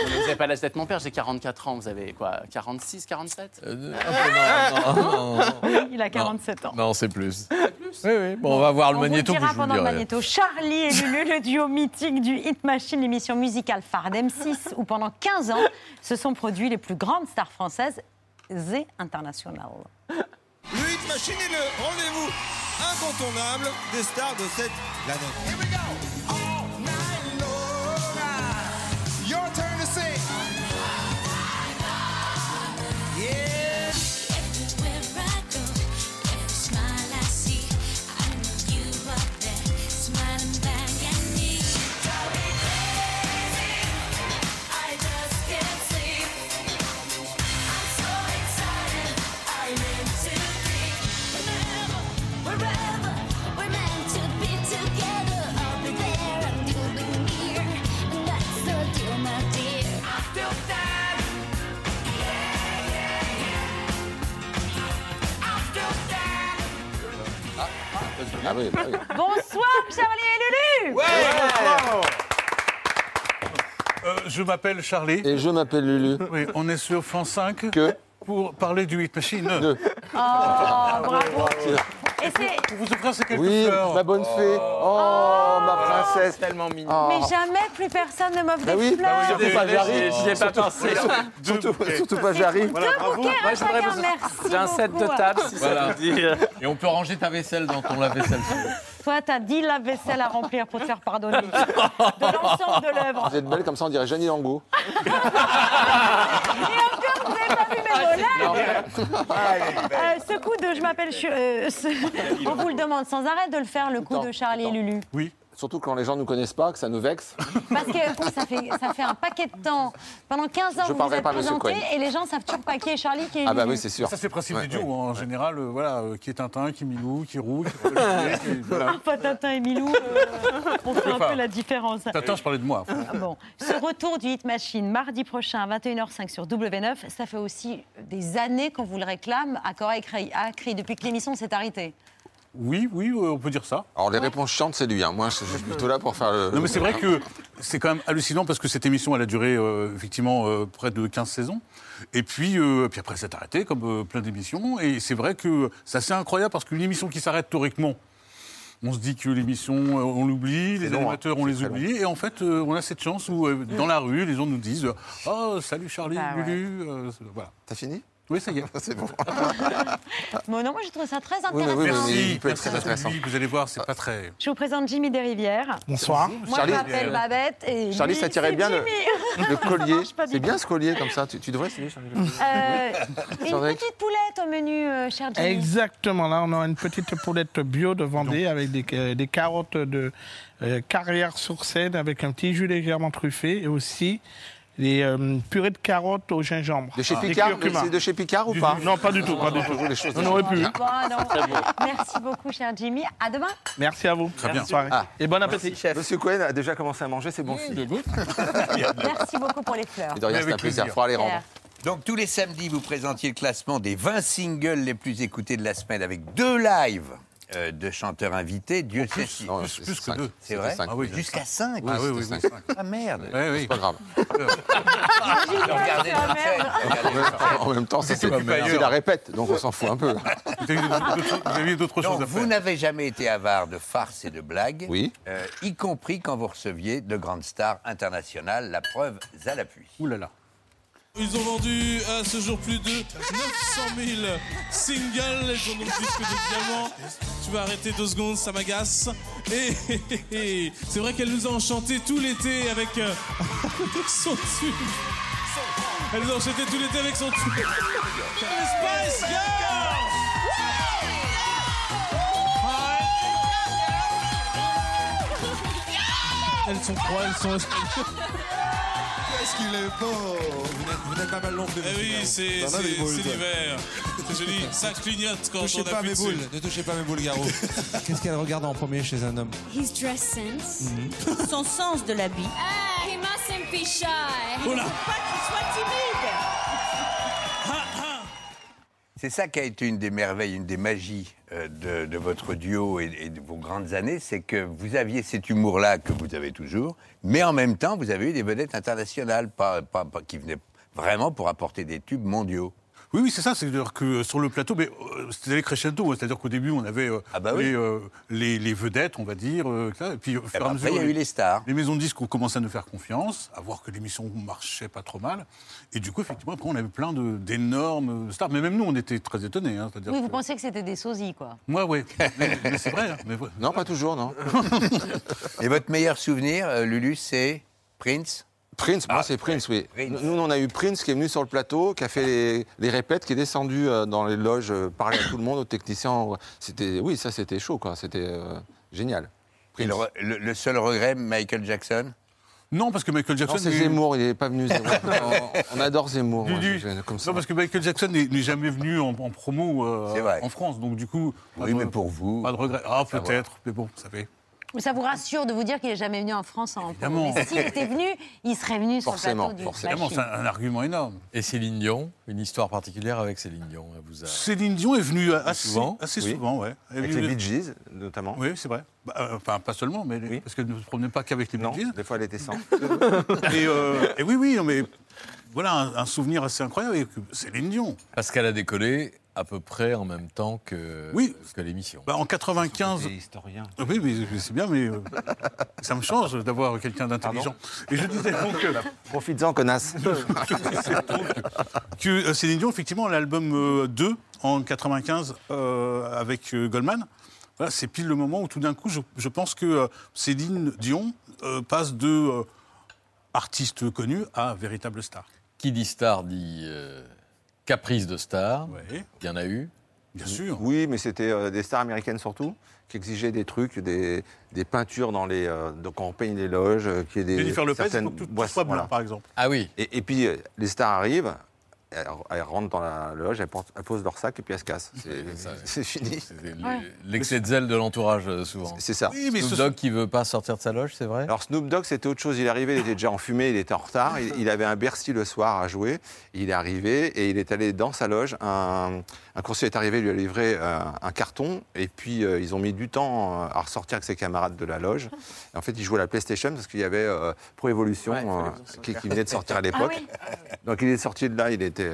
Vous n'avez pas l'âge d'être mon père, j'ai 44 ans. Vous avez quoi 46, 47 non, non, il a 47 ans. Non, c'est plus. Oui, oui. Bon, on va voir le On vous magnéto, puis dira vous le pendant le magnéto. Charlie et Lulu, le duo mythique du Hit Machine, l'émission musicale phare d'M6, où pendant 15 ans se sont produits les plus grandes stars françaises et internationales. Le Hit Machine est le rendez-vous incontournable des stars de cette planète. Here we go. Oui, bah oui. Bonsoir, Charlie et Lulu Euh, je m'appelle Charlie. Et je m'appelle Lulu. Oui, on est sur France 5 Que pour parler du Hit Machine. Oh, bravo. Pour vous offrir ces quelques Oui, fleurs. ma bonne fée. Oh, ma princesse. Tellement mignon. Oh. Mais jamais plus personne ne m'offre Bah des oui, fleurs. surtout pas Jarry. J'y ai pas pensé. Surtout, surtout pas Jarry. Voilà, bravo. Moi, chacun, vous- merci J'ai un set de table, si Voilà. ça vous dit. Et on peut ranger ta vaisselle dans ton lave-vaisselle. Toi, t'as 10 lave-vaisselle à remplir pour te faire pardonner. De l'ensemble de l'œuvre. Vous êtes belle comme ça, on dirait Jeannie Lango. Euh, Ce coup de je m'appelle... Ch- euh, ce- On vous le demande sans arrêt de le faire, le coup de Charlie et. Lulu. Oui. Surtout quand les gens ne nous connaissent pas, que ça nous vexe. (laughs) Parce que ça, fait, ça fait un paquet de temps. Pendant 15 ans, Je vous vous êtes pas, présenté Cohen. et les gens savent toujours pas qui est Charlie, qui est Ah bah oui, c'est sûr. Ça, c'est le principe Ouais, du duo. ouais. En général, euh, voilà, euh, qui est Tintin, qui est Milou, qui est Roux, qui (laughs) voilà. Pas Tintin et Milou, euh, on fait un peu la différence. Tintin, je parlais de moi. Ah Bon, ce retour du Hit Machine mardi prochain à 21h05 sur W9, ça fait aussi des années qu'on vous le réclame à corps à cri, depuis que l'émission s'est arrêtée. Oui, oui, euh, on peut dire ça. Alors les réponses chiantes, c'est lui. hein. Moi, je suis plutôt là pour faire le. Non, mais c'est vrai que c'est quand même hallucinant parce que cette émission, elle a duré euh, effectivement euh, près de 15 saisons. Et puis, euh, puis après, elle s'est arrêtée, comme euh, plein d'émissions. Et c'est vrai que c'est assez incroyable parce qu'une émission qui s'arrête théoriquement, on se dit que l'émission, on l'oublie, les long, hein. animateurs, on les C'est oublie. Et en fait, euh, on a cette chance où, euh, dans la rue, les gens nous disent Oh, salut Charlie, Bah ouais. Lulu. euh, voilà. T'as fini? Oui, ça y est. (laughs) C'est bon. (laughs) Bon, non, moi, je trouve ça très Oui, intéressant. oui, Merci. il peut être très intéressant. Vous allez voir, c'est pas très. Je vous présente Jimmy Desrivières. Bonsoir. Moi, Charlie, je m'appelle Babette et Charlie, lui, ça tirait bien le, (laughs) collier. C'est bien ce collier comme ça. Tu, tu devrais essayer, Charlie. Euh, une petite poulette au menu, euh, cher Jimmy. Exactement, là on a une petite poulette bio de Vendée avec des, euh, des carottes de euh, carrière sur Seine avec un petit jus légèrement truffé et aussi des euh, purées de carottes au gingembre. De chez Ah. Picard. C'est de chez Picard ou pas Non, pas du tout, pas du tout. Les choses On aurait pu. Bon, non. Merci beaucoup, cher Jimmy. À demain. Merci à vous. Très Bonne bien. soirée. Ah. Et bon appétit. Monsieur Cohen a déjà commencé à manger, c'est bon signe. Merci beaucoup pour les fleurs. Et de rien, c'est un plaisir. Il faudra les rendre. Donc tous les samedis, vous présentiez le classement des 20 singles les plus écoutés de la semaine avec deux lives euh, de chanteurs invités. Dieu sait si. Non, plus, plus que deux. C'est vrai Ah oui, Jusqu'à 5 Ah oui, oui, oui. Ah merde. C'est pas grave. (laughs) Regardez Ah. En même temps, ça, c'est la répète, donc on s'en fout un peu. Vous aviez d'autres- vous choses à vous faire. n'avez jamais été avare de farces et de blagues, Oui. euh, y compris quand vous receviez de grandes stars internationales, la preuve à l'appui. Ouh là là. Ils ont vendu à ce jour plus de 900 000 singles. Ils ont donc disque de diamant. Tu vas arrêter deux secondes, ça m'agace. Et c'est vrai qu'elle nous a enchanté tout l'été avec, euh, (laughs) son tube. Elle nous a enchanté tout l'été avec son tube. Spice Girls Elles sont trois, elles sont Qu'est-ce qu'il est beau Vous n'êtes- pas mal long Eh oui, c'est l'hiver. C'est joli, ça clignote quand touchez on pas mes dessus. boules, ne touchez pas mes boules, Garou. (laughs) Qu'est-ce qu'elle regarde en premier chez un homme His dress sense. Son sens de l'habit. Ah, he mustn't be shy. Oh là. Pas qu'il soit timide. C'est ça qui a été une des merveilles, une des magies de, de votre duo et, de vos grandes années, c'est que vous aviez cet humour-là que vous avez toujours, mais en même temps, vous avez eu des vedettes internationales, pas- pas- qui venaient vraiment pour apporter des tubes mondiaux. Oui, oui, c'est ça. C'est-à-dire que euh, sur le plateau, mais euh, c'était les crescendo. hein. C'est-à-dire qu'au début, on avait euh, Ah bah oui. les, les, les vedettes, on va dire. et puis, au fur et à après, mesure, il y a eu les stars. Les maisons de disques ont commencé à nous faire confiance, à voir que l'émission marchait pas trop mal. Et du coup, effectivement, après, on avait plein de- d'énormes stars. Mais même nous, on était très étonnés. hein. Oui, vous que- pensez que c'était des sosies, quoi. Moi, oui. Mais, mais c'est vrai. hein. Mais ouais. Non, pas toujours, non. (laughs) Et votre meilleur souvenir, Lulu, c'est Prince? Prince, moi c'est Prince, oui. Nous, on a eu Prince qui est venu sur le plateau, qui a fait les, les répètes, qui est descendu euh, dans les loges, euh, parler à tout le monde, aux techniciens. C'était, oui, ça c'était chaud, quoi. C'était euh, génial. Et le, re- le- le seul regret, Michael Jackson? Non, parce que Michael Jackson. Non, c'est est- Zemmour, il n'est pas venu. Zemmour. (laughs) on, on adore Zemmour. comme ça. Non, parce que Michael Jackson n'est jamais venu en, en promo euh, en France. Donc, du coup. Oui, mais pour vous. Pas de regret. Ah, peut-être. Mais bon, ça fait. Mais ça vous rassure de vous dire qu'il n'est jamais venu en France en Évidemment. Mais s'il était venu, il serait venu sur Forcément, le plateau du Évidemment, c'est un, un argument énorme. Et Céline Dion, une histoire particulière avec Céline Dion. Elle vous a... Céline Dion est venue assez souvent assez Oui. souvent ouais. Avec venue- les Bee Gees, notamment. Oui, c'est vrai. Bah, euh, enfin, pas seulement, mais parce qu'elle ne se promenait pas qu'avec les Bee Gees. des fois elle était sans. et, euh, et oui, oui, non, mais voilà un, un souvenir assez incroyable avec Céline Dion. Parce qu'elle a décollé à peu près en même temps que, Oui. que l'émission. Bah, en 95. C'était historien. Oui, mais c'est bien, mais euh, ça me change d'avoir quelqu'un d'intelligent. Et je disais donc que, Profites-en, connasse. (laughs) que euh, Céline Dion, effectivement, l'album euh, 2 en 95 euh, avec euh, Goldman, voilà, c'est pile le moment où tout d'un coup, je, je pense que euh, Céline Dion euh, passe de euh, artiste connu à véritable star. Qui dit star dit euh, caprice de star. Ouais. Il y en a eu. Bien sûr. Oui, mais c'était euh, des stars américaines surtout, qui exigeaient des trucs, des, des peintures dans les, euh, donc on peigne les loges, euh, qui est des Jennifer Lopez, il certaines faut que tout, soit blanc, voilà. par exemple. Ah oui. Et, et puis les stars arrivent, elles, elles rentrent dans la loge, elles, portent- elles posent leur sac et puis elles se cassent. (laughs) (laughs) C'est- fini. Le- L'excès de zèle de l'entourage, euh, souvent. C'est ça. Oui, mais Snoop ce Dogg qui veut pas sortir de sa loge, c'est vrai Alors Snoop Dogg, c'était autre chose. Il est arrivé, il était déjà en fumée, il était en retard. Il, il avait un Bercy le soir à jouer. Il est arrivé et il est allé dans sa loge. Un, un coursier est arrivé, lui a livré euh, un carton. Et puis, euh, ils ont mis du temps à ressortir avec ses camarades de la loge. Et en fait, il jouait à la PlayStation parce qu'il y avait euh, Pro Evolution Ouais, euh, qui, venait de sortir à l'époque. Ah oui. Donc, il est sorti de là, il était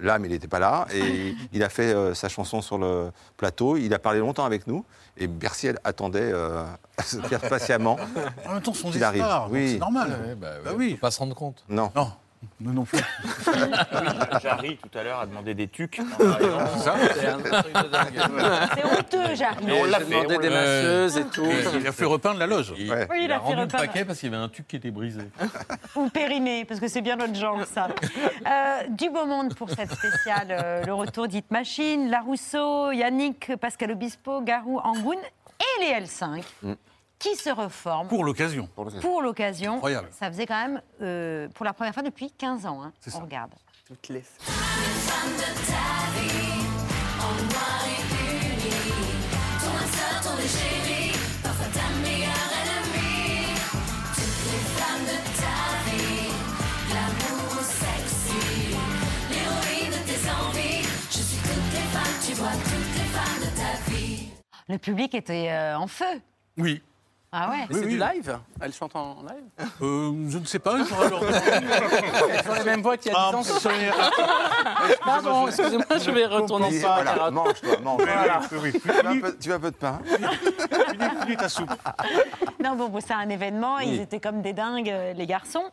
là, mais il n'était pas là. Et il, a fait euh, sa chanson sur le plateau. Il a parlé longtemps avec nous. Et Bercy elle, attendait euh, (laughs) patiemment. En même temps, stars, donc Oui. c'est normal. Ouais, bah, Bah oui. faut pas se rendre compte. Non. Non, nous non plus. (laughs) Jarry, tout à l'heure, a demandé des tucs. (laughs) C'est ça C'est un truc de dingue. C'est honteux, Jarry. on l'a fait. demandé des masseuses et tout. Il a fait repeindre la loge. Il. Oui, il il a a fait rendu le paquet parce qu'il y avait un tube qui était brisé. Ou périmé, parce que c'est bien notre genre, ça. (laughs) Euh, du beau monde pour cette spéciale, euh, le retour d'Hit Machine, La Rousseau, Yannick, Pascal Obispo, Garou, Angoun et les L5 qui se reforme. Pour l'occasion. Pour l'occasion. Ça faisait quand même euh, pour la première fois depuis quinze ans hein Regarde Toutes les femmes de ta vie Tour ton déchet Toutes les femmes. De ta vie L'amour sexy L'héroïne de tes envies Je suis toutes les femmes tu vois toutes les femmes de ta vie Le public était euh, en feu. Oui. Ah ouais. C'est du live Elle chante en live Euh, je ne sais pas, il faudra leur Elles ont les mêmes voix qu'il y a 10 ans. Ah, est. Pardon, excusez-moi, je vais retourner ça. Voilà, mange-toi, mange. Voilà. Tu veux un peu- Tu veux un peu de pain Finis ta soupe. Non, bon, bon, c'est un événement. Ils Oui. étaient comme des dingues, euh, les garçons.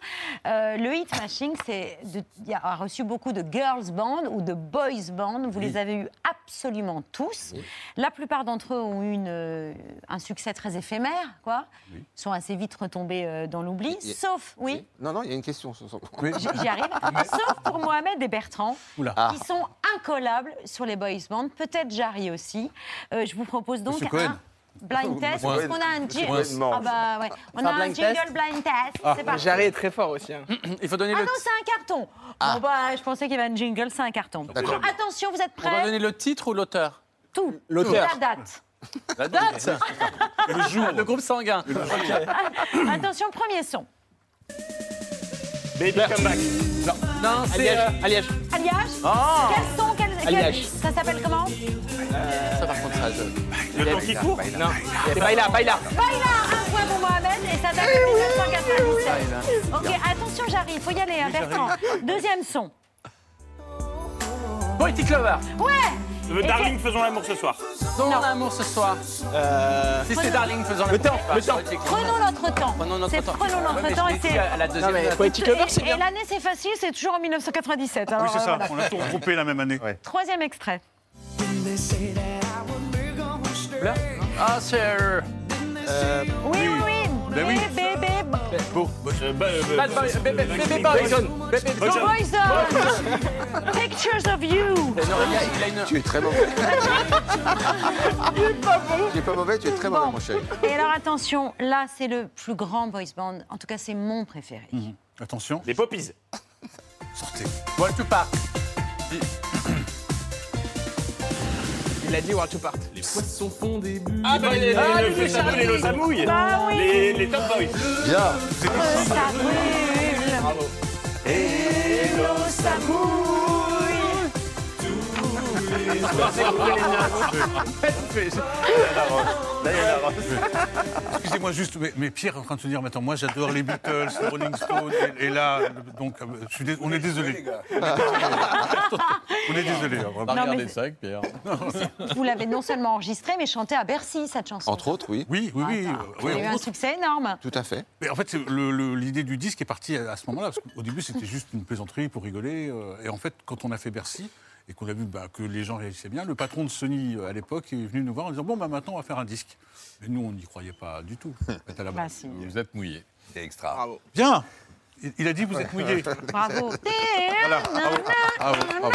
Euh, le hit machine, c'est de- il a reçu beaucoup de girls band ou de boys band. Vous les avez eu absolument tous. La plupart d'entre eux ont eu une, un succès très éphémère, quoi. Sont assez vite retombés euh, dans l'oubli. A- Sauf, oui. Non, non, il y a une question. J'y arrive. (laughs) Sauf pour Mohamed et Bertrand, Oula. Ah. qui sont incollables sur les boys band. Peut-être Jarry aussi. Euh, je vous propose donc un blind test. Est-ce qu'on a un mange. Ah bah ouais. On a un blind jingle test. blind test. Ah. C'est. Jarry est très fort aussi. hein. (clears throat) Il faut donner Ah le. non, c'est un carton. Ah. Bon bah, je pensais qu'il y avait un jingle, c'est un carton. Attention, vous êtes On doit prêts donner le titre ou l'auteur? Tout. L'auteur. La date. La date Le jour. Le groupe sanguin. Attention, premier son. Baby come back. Non, non c'est. Alliage. euh, Alliage. Alliage Ah. Quel son quel, Alliage. Ça s'appelle comment Ça, par contre, ça, je. Le temps qui court Non. C'est Baila, Baila. Baila, un point pour Mohamed et ça date de 1997. Ok, attention, Jarry, il faut y aller, hein, Bertrand. Deuxième son. Poetic Lover. Ouais Darling, faisons l'amour ce soir. Dont l'amour ce soir. Euh, Si c'est Darling, faisons l'amour. Le temps, ce le soir. temps. Prenons notre temps. Prenons notre C'est temps. prenons notre temps et c'est. à la deuxième. C'est Et, et bien. l'année c'est facile, c'est toujours en 1997. Alors, Oui, c'est ça. voilà. On a tout regroupé la même année. Troisième extrait. Là Ah, c'est. euh, Oui, oui, oui. Ben oui. Bébé, Bon, Bad Bébé Bébé Boy. Boyzone. Bébé Boyzone. Pictures of you. A- il a une. Tu es très mauvais. Tu es pas mauvais, tu es très mauvais, Bon. mon chéri. Et alors attention, là c'est le plus grand boys band. En tout cas, c'est mon préféré. attention. Les poppies. Sortez. Bon, tu pars. Il a dit World to Part. Les poissons font des bulles. Ah, bah, les, Ah, les, les les, Charlie. les, les. Bah oui. Les, les Top Boys. Bien. Brûle. Bravo. Ça mouille. Excusez-moi juste, mais, mais Pierre est en train de se dire, attends, moi j'adore les Beatles, les Rolling Stones, et, et là, donc, euh, je suis dés- on est désolé. (laughs) on est désolé. hein, On va regarder ça avec Pierre. Vous l'avez non seulement enregistré, mais chanté à Bercy cette chanson. Entre autres, oui. Oui, oui, oui. Il y a eu un succès énorme. Tout à fait. Mais en fait, c'est le- le- l'idée du disque est partie à, à ce moment-là, parce qu'au début, c'était juste une plaisanterie pour rigoler. euh, et en fait, quand on a fait Bercy, et qu'on a vu bah, que les gens réagissaient bien, le patron de Sony euh, à l'époque est venu nous voir en disant Bon, bah, maintenant, on va faire un disque. Et nous, on n'y croyait pas du tout. (laughs) à la Bah si. Vous êtes mouillé. C'est extra. Bravo. Bien Il- a dit Vous êtes mouillé. (laughs) (laughs) Bravo. Voilà. Bravo, bravo, bravo.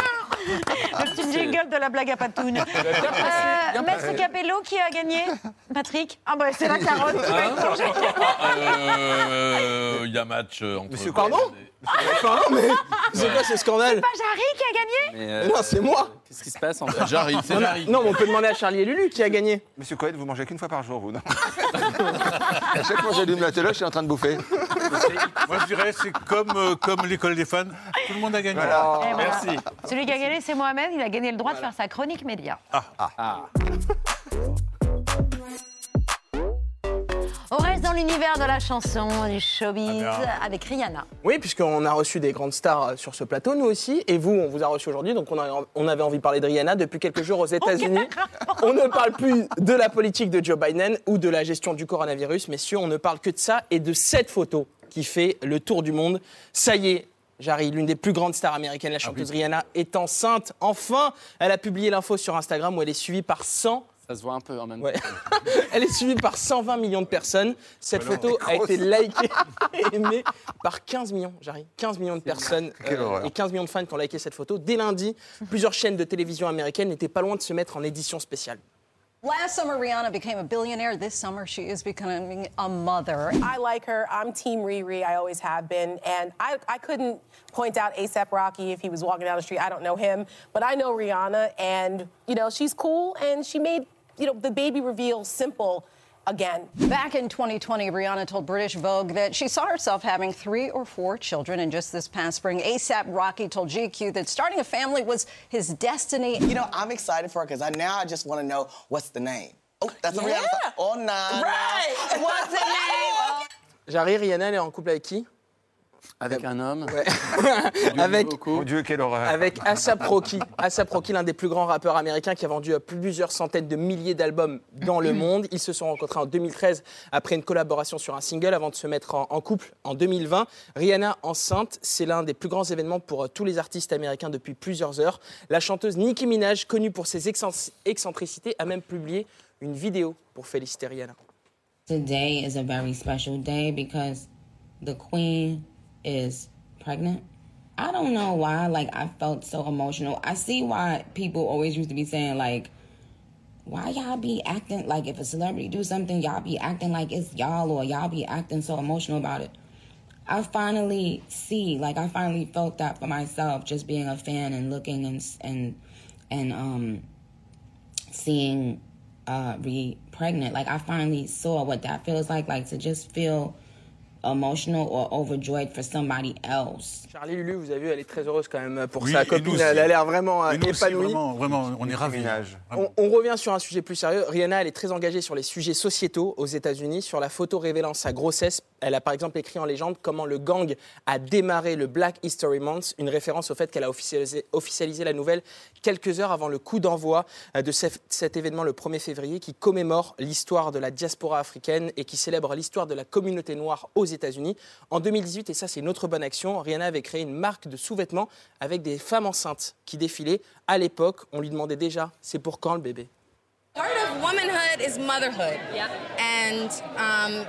Le petit jingle de la blague à patoune. Euh, Maître Capello, qui a gagné Patrick Ah bah c'est la carotte. mangée. Euh, Il y a match euh, entre. Monsieur Pardon Mais c'est quoi ce scandale Pas Jarry qui a gagné Mais, euh, Non, c'est moi. Qu'est-ce qui se passe en Jarry, c'est Non, Jarry. non, mais on peut demander à Charlie et Lulu qui a gagné. Monsieur Cohen, vous mangez qu'une fois par jour, vous, non À chaque fois que j'allume la télé, je suis en train de bouffer. Moi, je dirais c'est comme, euh, comme l'école des fans. Tout le monde a gagné. Et voilà. Merci. Celui qui a gagné, c'est Mohamed. Il a gagné le droit de faire sa chronique média. Ah. On reste dans l'univers de la chanson, du showbiz, Ah avec Rihanna. Oui, puisqu'on a reçu des grandes stars euh, sur ce plateau, nous aussi, et vous, on vous a reçu aujourd'hui, donc on, a- on avait envie de parler de Rihanna depuis quelques jours aux États-Unis. (laughs) On ne parle plus de la politique de Joe Biden ou de la gestion du coronavirus, messieurs, on ne parle que de ça et de cette photo qui fait le tour du monde. Ça y est. Jarry, l'une des plus grandes stars américaines, la chanteuse Rihanna, est enceinte. Enfin, elle a publié l'info sur Instagram où elle est suivie par 100 Ça se voit un peu en même Ouais. temps. (laughs) Elle est suivie par 120 millions de personnes. Cette photo a été likée (laughs) et aimée par 15 millions, Jarry. 15 millions de personnes euh, et 15 millions de fans qui ont liké cette photo. Dès lundi, plusieurs chaînes de télévision américaines n'étaient pas loin de se mettre en édition spéciale. Last summer, Rihanna became a billionaire. This summer, she is becoming a mother. I like her. I'm Team Riri. I always have been. And I, I couldn't point out ASAP Rocky if he was walking down the street. I don't know him. But I know Rihanna, and, you know, she's cool, and she made, you know, the baby reveal simple again. Back in 2020, Rihanna told British Vogue that she saw herself having three or four children. And just this past spring, ASAP Rocky told GQ that starting a family was his destiny. You know, I'm excited for her because I now I just want to know what's the name. Oh, that's a Rihanna song. Oh, nah, Right. (laughs) What's the name? Jarry, Rihanna, elle est en couple avec qui Avec un homme. Ouais. (laughs) avec, Mon Dieu, quelle horreur. avec ASAP Rocky. ASAP Rocky, l'un des plus grands rappeurs américains qui a vendu plusieurs centaines de milliers d'albums dans le (clears throat) monde. Ils se sont rencontrés en 2013 après une collaboration sur un single avant de se mettre en, en couple en 2020. Rihanna enceinte, c'est l'un des plus grands événements pour euh, tous les artistes américains depuis plusieurs heures. La chanteuse Nicki Minaj, connue pour ses excen- excentricités, a même publié une vidéo pour féliciter Rihanna. Today is a very special day because the queen is pregnant. I don't know why, like, I felt so emotional. I see why people always used to be saying, like, why y'all be acting like if a celebrity do something, y'all be acting like it's y'all or y'all be acting so emotional about it. I finally see, like, I finally felt that for myself, just being a fan and looking and and and um seeing uh be pregnant. Like, I finally saw what that feels like, like to just feel emotional or overjoyed for somebody else. Charlie Lulu, vous avez vu, elle est très heureuse quand même pour Oui, sa copine. nous. Elle a l'air vraiment euh, épanouie. vraiment, vraiment, on est ravis. On, on revient sur un sujet plus sérieux. Rihanna, elle est très engagée sur les sujets sociétaux aux États-Unis. Sur la photo révélant sa grossesse, elle a par exemple écrit en légende comment le gang a démarré le Black History Month, une référence au fait qu'elle a officialisé, officialisé la nouvelle quelques heures avant le coup d'envoi euh, de cet, cet événement le 1er février qui commémore l'histoire de la diaspora africaine et qui célèbre l'histoire de la communauté noire aux États-Unis. En 2018, et ça c'est une autre bonne action, Rihanna avait créé une marque de sous-vêtements avec des femmes enceintes qui défilaient. À l'époque, on lui demandait déjà, c'est pour quand le bébé? Part of womanhood is motherhood. And um,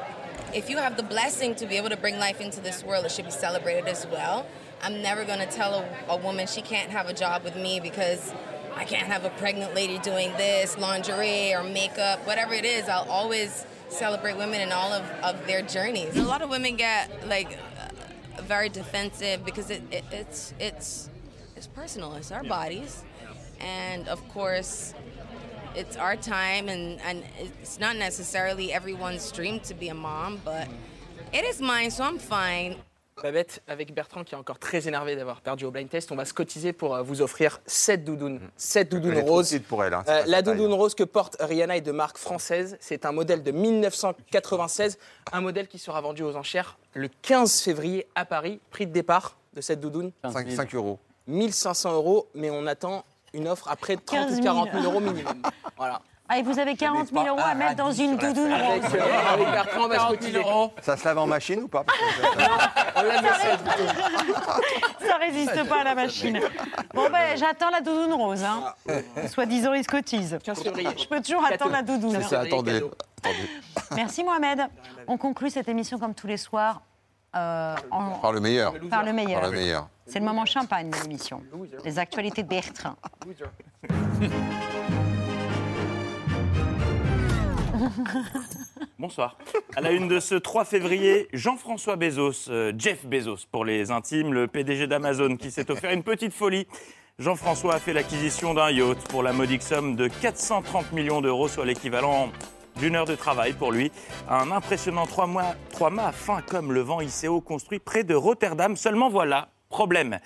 if you have the blessing to be able to bring life into this world, it should be celebrated as well. I'm never going to tell a, a woman she can't have a job with me because I can't have a pregnant lady doing this, lingerie or makeup, whatever it is. I'll always celebrate women in all of, of their journeys. A lot of women get like uh, very defensive because it, it, it's, it's, it's personal, it's our bodies. And of course, it's our time and, and it's not necessarily everyone's dream to be a mom, but it is mine, so I'm fine. Babette, avec Bertrand qui est encore très énervé d'avoir perdu au blind test, on va se cotiser pour euh, vous offrir 7 doudounes. 7 doudounes Elle est trop roses. pour elle, hein, Euh, pas la doudoune rose que porte Rihanna est de marque française. C'est un modèle de 1996, un modèle qui sera vendu aux enchères le 15 février à Paris. Prix de départ de cette doudoune 5, 5 euros. 1500 euros, mais on attend une offre à près de 30 15 ou 000. 40 000 euros minimum. Voilà. Ah, et vous avez 40 000 euros à mettre dans une doudoune rose. euh, avec Bertrand, on va se 40 cotiser. Ça se lave en machine ou pas On. Ça résiste pas à la machine. Bon, ben, j'attends la doudoune rose. Hein. Soi-disant, il se cotise. 15 février. Je peux toujours attendre la doudoune. C'est ça, attendez. Merci Mohamed. On conclut cette émission comme tous les soirs. Euh, en- Par le meilleur. Par le meilleur. Par le meilleur. C'est le moment champagne de l'émission. Les actualités de Bertrand. (laughs) Bonsoir. À la une de ce 3 février, Jean-François Bezos, euh, Jeff Bezos pour les intimes, le PDG d'Amazon qui s'est offert une petite folie. Jean-François a fait l'acquisition d'un yacht pour la modique somme de 430 millions d'euros, soit l'équivalent d'une heure de travail pour lui. Un impressionnant trois mois, trois mâts fin comme le vent ICO construit près de Rotterdam. Seulement voilà, problème.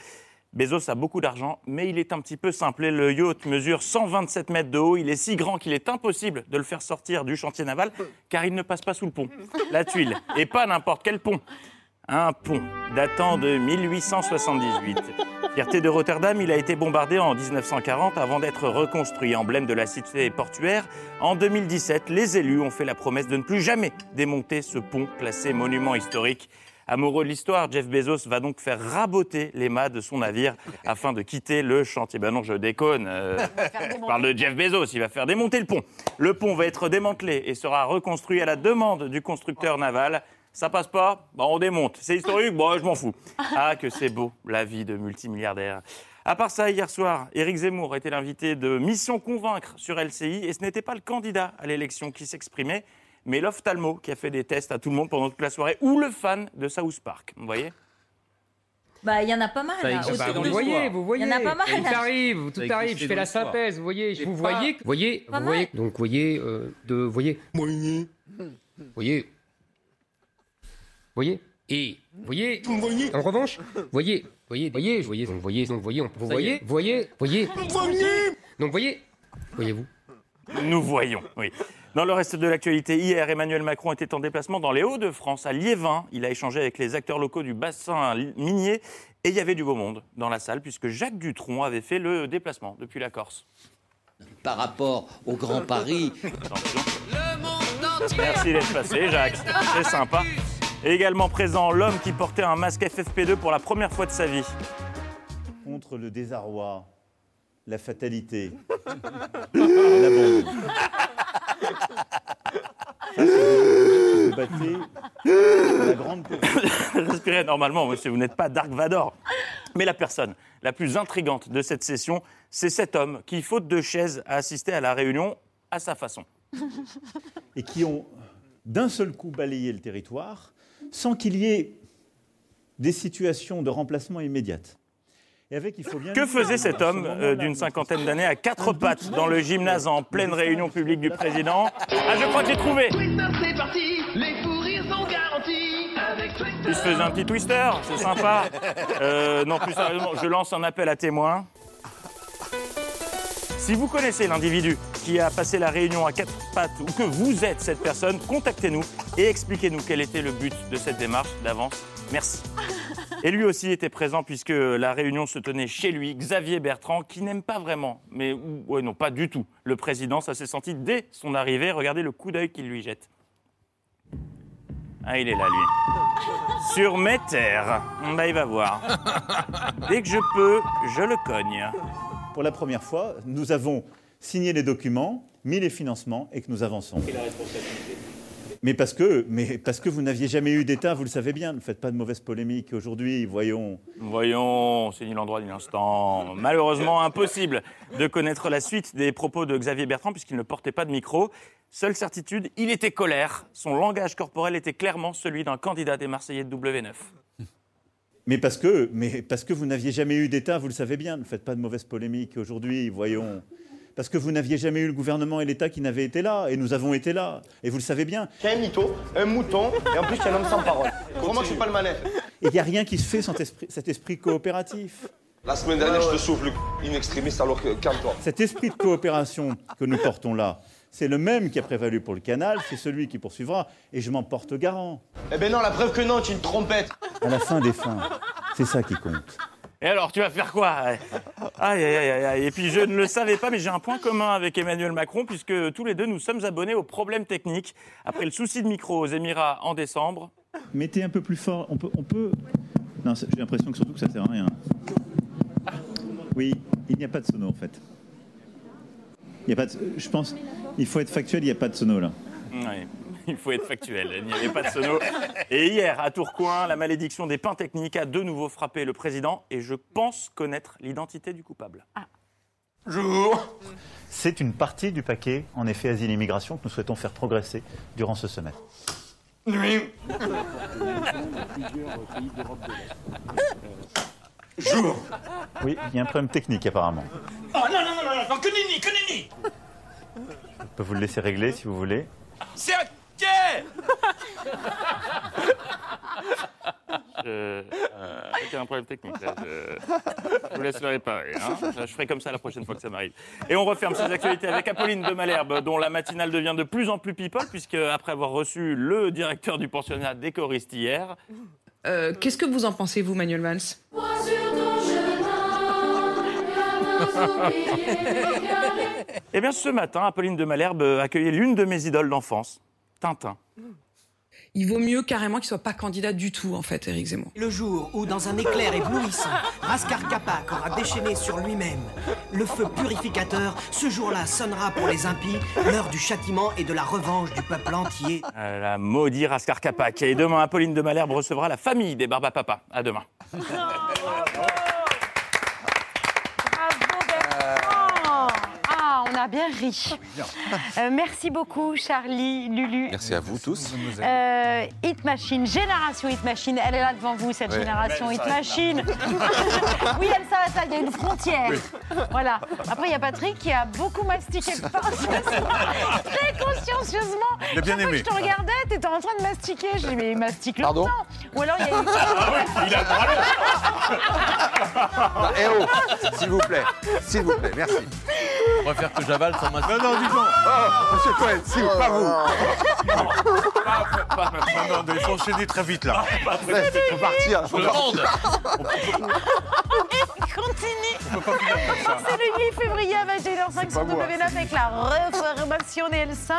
Bezos a beaucoup d'argent, mais il est un petit peu simplé. Le yacht mesure 127 mètres de haut. Il est si grand qu'il est impossible de le faire sortir du chantier naval, car il ne passe pas sous le pont. La tuile. Et pas n'importe quel pont. Un pont datant de 1878. Fierté de Rotterdam, il a été bombardé en 1940 avant d'être reconstruit, emblème de la cité portuaire. En 2017, les élus ont fait la promesse de ne plus jamais démonter ce pont classé monument historique. Amoureux de l'histoire, Jeff Bezos va donc faire raboter les mâts de son navire afin de quitter le chantier. Ben non, je déconne. euh, je parle de Jeff Bezos, il va faire démonter le pont. Le pont va être démantelé et sera reconstruit à la demande du constructeur naval. Ça passe pas Bah on démonte. C'est historique Bon, je m'en fous. Ah, que c'est beau, la vie de multimilliardaire. À part ça, hier soir, Éric Zemmour était l'invité de Mission Convaincre sur LCI et ce n'était pas le candidat à l'élection qui s'exprimait, mais l'ophtalmo qui a fait des tests à tout le monde pendant toute la soirée ou le fan de South Park. Vous voyez? Bah, il y en a pas mal. Ça là, Vous voyez, vous Il y en a pas mal. Tout là. arrive, tout arrive. Je fais la synthèse, vous voyez. Vous pas- voyez, vous voyez, vous voyez. Donc, vous voyez, euh, de, vous voyez. Vous voyez. Vous voyez. Et, vous voyez. En revanche, vous voyez, vous voyez, vous voyez, vous voyez, donc, vous voyez, donc, vous voyez, on- vous voyez, voyez, vous voyez. Donc, vous voyez, voyez-vous. Nous voyons, oui. Dans le reste de l'actualité, hier, Emmanuel Macron était en déplacement dans les Hauts-de-France, à Liévin. Il a échangé avec les acteurs locaux du bassin minier et il y avait du beau monde dans la salle puisque Jacques Dutronc avait fait le déplacement depuis la Corse. Par rapport au Grand Paris. Merci d'être passé, Jacques. C'est sympa. Et également présent, l'homme qui portait un masque FFP2 pour la première fois de sa vie. Contre le désarroi, la fatalité, (laughs) vous battez la grande (laughs) Respirez normalement, monsieur, vous n'êtes pas Dark Vador. Mais la personne la plus intrigante de cette session, c'est cet homme qui, faute de chaise, a assisté à la réunion à sa façon. et qui ont d'un seul coup balayé le territoire sans qu'il y ait des situations de remplacement immédiates. Et avec, il faut bien Que faisait cet homme euh, d'une cinquantaine d'années à quatre pattes dans le gymnase en pleine réunion publique du président Ah, je crois que j'ai trouvé C'est parti, les fous rires sont garantis. Avec Twister. Il se faisait un petit twister, c'est sympa. Euh, non, plus sérieusement, je lance un appel à témoins. Si vous connaissez l'individu qui a passé la réunion à quatre pattes ou que vous êtes cette personne, contactez-nous et expliquez-nous quel était le but de cette démarche d'avance. Merci. (laughs) Et lui aussi était présent puisque la réunion se tenait chez lui, Xavier Bertrand, qui n'aime pas vraiment, mais ouais, non, pas du tout, le président. Ça s'est senti dès son arrivée. Regardez le coup d'œil qu'il lui jette. Ah, il est là, lui. Sur mes terres. Bah, il va voir. (laughs) Dès que je peux, je le cogne. Pour la première fois, nous avons signé les documents, mis les financements et que nous avançons. Mais parce que, mais parce que vous n'aviez jamais eu d'État, vous le savez bien. Ne faites pas de mauvaise polémique aujourd'hui. Voyons. Voyons, c'est ni l'endroit ni l'instant. Malheureusement, impossible de connaître la suite des propos de Xavier Bertrand puisqu'il ne portait pas de micro. Seule certitude, il était colère. Son langage corporel était clairement celui d'un candidat des Marseillais de W9. Mais parce que, mais parce que vous n'aviez jamais eu d'État, vous le savez bien. Ne faites pas de mauvaise polémique aujourd'hui. Voyons. Parce que vous n'aviez jamais eu le gouvernement et l'État qui n'avaient été là, et nous avons été là, et vous le savez bien. A un mytho, un mouton, et en plus a un homme sans parole. Comment je suis pas le Et il n'y a rien qui se fait sans esprit- cet esprit coopératif. La semaine dernière, je te souffle in extremis alors que calme-toi. Cet esprit de coopération que nous portons là, c'est le même qui a prévalu pour le canal, c'est celui qui poursuivra, et je m'en porte garant. Eh ben non, la preuve que non, tu es une trompette. À la fin des fins, c'est ça qui compte. Et alors, tu vas faire quoi? Aïe, aïe, aïe, aïe, aïe. Et puis, je ne le savais pas, mais j'ai un point commun avec Emmanuel Macron, puisque tous les deux, nous sommes abonnés aux problèmes techniques. Après le souci de micro aux Émirats en décembre, Mettez un peu plus fort, on peut... On peut... Non, j'ai l'impression que surtout que ça sert à rien. Oui, il n'y a pas de sono en fait. Il y a pas de- Je pense, il faut être factuel, il n'y a pas de sono là. Oui, (laughs) il faut être factuel, il n'y avait pas de sono. Et hier, à Tourcoing, la malédiction des pains techniques a de nouveau frappé le président, et je pense connaître l'identité du coupable. Jour C'est une partie du paquet, en effet, asile et immigration, que nous souhaitons faire progresser durant ce semestre. Nuit. Jour. Oui, il y a un problème technique apparemment. Oh non, non, non, non, que nenni, que nenni Je peux vous le laisser régler si vous voulez. C'est ok Euh, euh, il y a un problème technique. Là. Je, je vous laisse le réparer. hein. Je ferai comme ça la prochaine fois que ça m'arrive. Et on referme ces actualités avec Apolline de Malherbe, dont la matinale devient de plus en plus people, puisque après avoir reçu le directeur du pensionnat des choristes hier, Euh, Qu'est-ce que vous en pensez, vous, Manuel Valls? Eh bien ce matin, Apolline de Malherbe accueillait l'une de mes idoles d'enfance, Tintin. Il vaut mieux carrément qu'il soit pas candidat du tout, en fait, Éric Zemmour. Le jour où, dans un éclair éblouissant, Raskar Kapak aura déchaîné sur lui-même le feu purificateur, ce jour-là sonnera pour les impies l'heure du châtiment et de la revanche du peuple entier. Euh, La maudite Raskar Kapak. Et demain, Apolline de Malherbe recevra la famille des Barbapapa. À demain. Ah, on a bien ri. Euh, merci beaucoup, Charlie, Lulu. Merci à vous tous. Euh, Hit Machine, Génération Hit Machine, elle est là devant vous, cette Ouais. génération Hit Machine. (laughs) oui, elle s'arrête là, il y a une frontière. Voilà. Après, il y a Patrick qui a beaucoup mastiqué le pain ce (laughs) soir, très consciencieusement. Il a bien Chaque fois que aimé. je te regardais, tu étais en train de mastiquer. Je dis, mais il mastique le Pardon temps. Ou alors, il y a une... il a Ah, eh oh, s'il vous plaît, s'il vous plaît, merci. Oh, préfère que j'avale sans m'assurer. Non, non, dis donc. Oh, monsieur Cohen, si, pas vous. Pas- pas maintenant, il faut enchaîner très vite là. Il faut partir. Je le demande. Continue. C'est le 8 février à 21h05 sur pas moi. W9 avec la reformation des L5.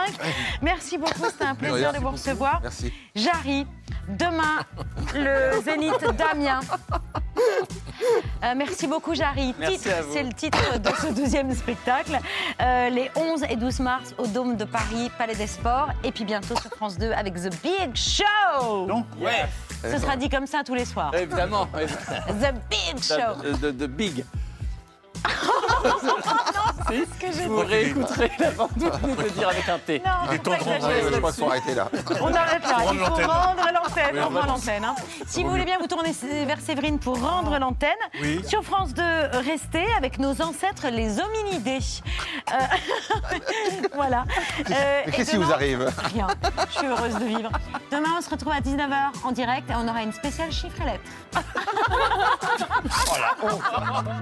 Merci beaucoup, c'était un plaisir de vous recevoir. Merci. Jarry, demain, le Zénith d'Amiens. Euh, merci beaucoup, Jarry. C'est le titre de ce deuxième spectacle. Euh, les 11 et 12 mars au Dôme de Paris, Palais des Sports. Et puis bientôt sur France 2 avec The Big Show. Ouais, Ce sera dit comme ça tous les soirs. évidemment. The Big Show. De Big. (laughs) C'est ce que j'ai Vous réécouterez la bande de dire avec un T. Non, Il est temps de rendre- je crois qu'il faut arrêter là. On arrête là. Rendre Il faut l'antenne. rendre l'antenne. Oui, on rend l'antenne. hein. Si vous voulez bien vous tourner vers Séverine pour rendre l'antenne. Oui. Sur France 2, restez avec nos ancêtres, les hominidés. Euh, (laughs) voilà. Euh, Mais et qu'est-ce qui vous arrive Rien. Je suis heureuse de vivre. Demain, on se retrouve à 19h en direct et on aura une spéciale chiffre et lettres. Voilà. (laughs)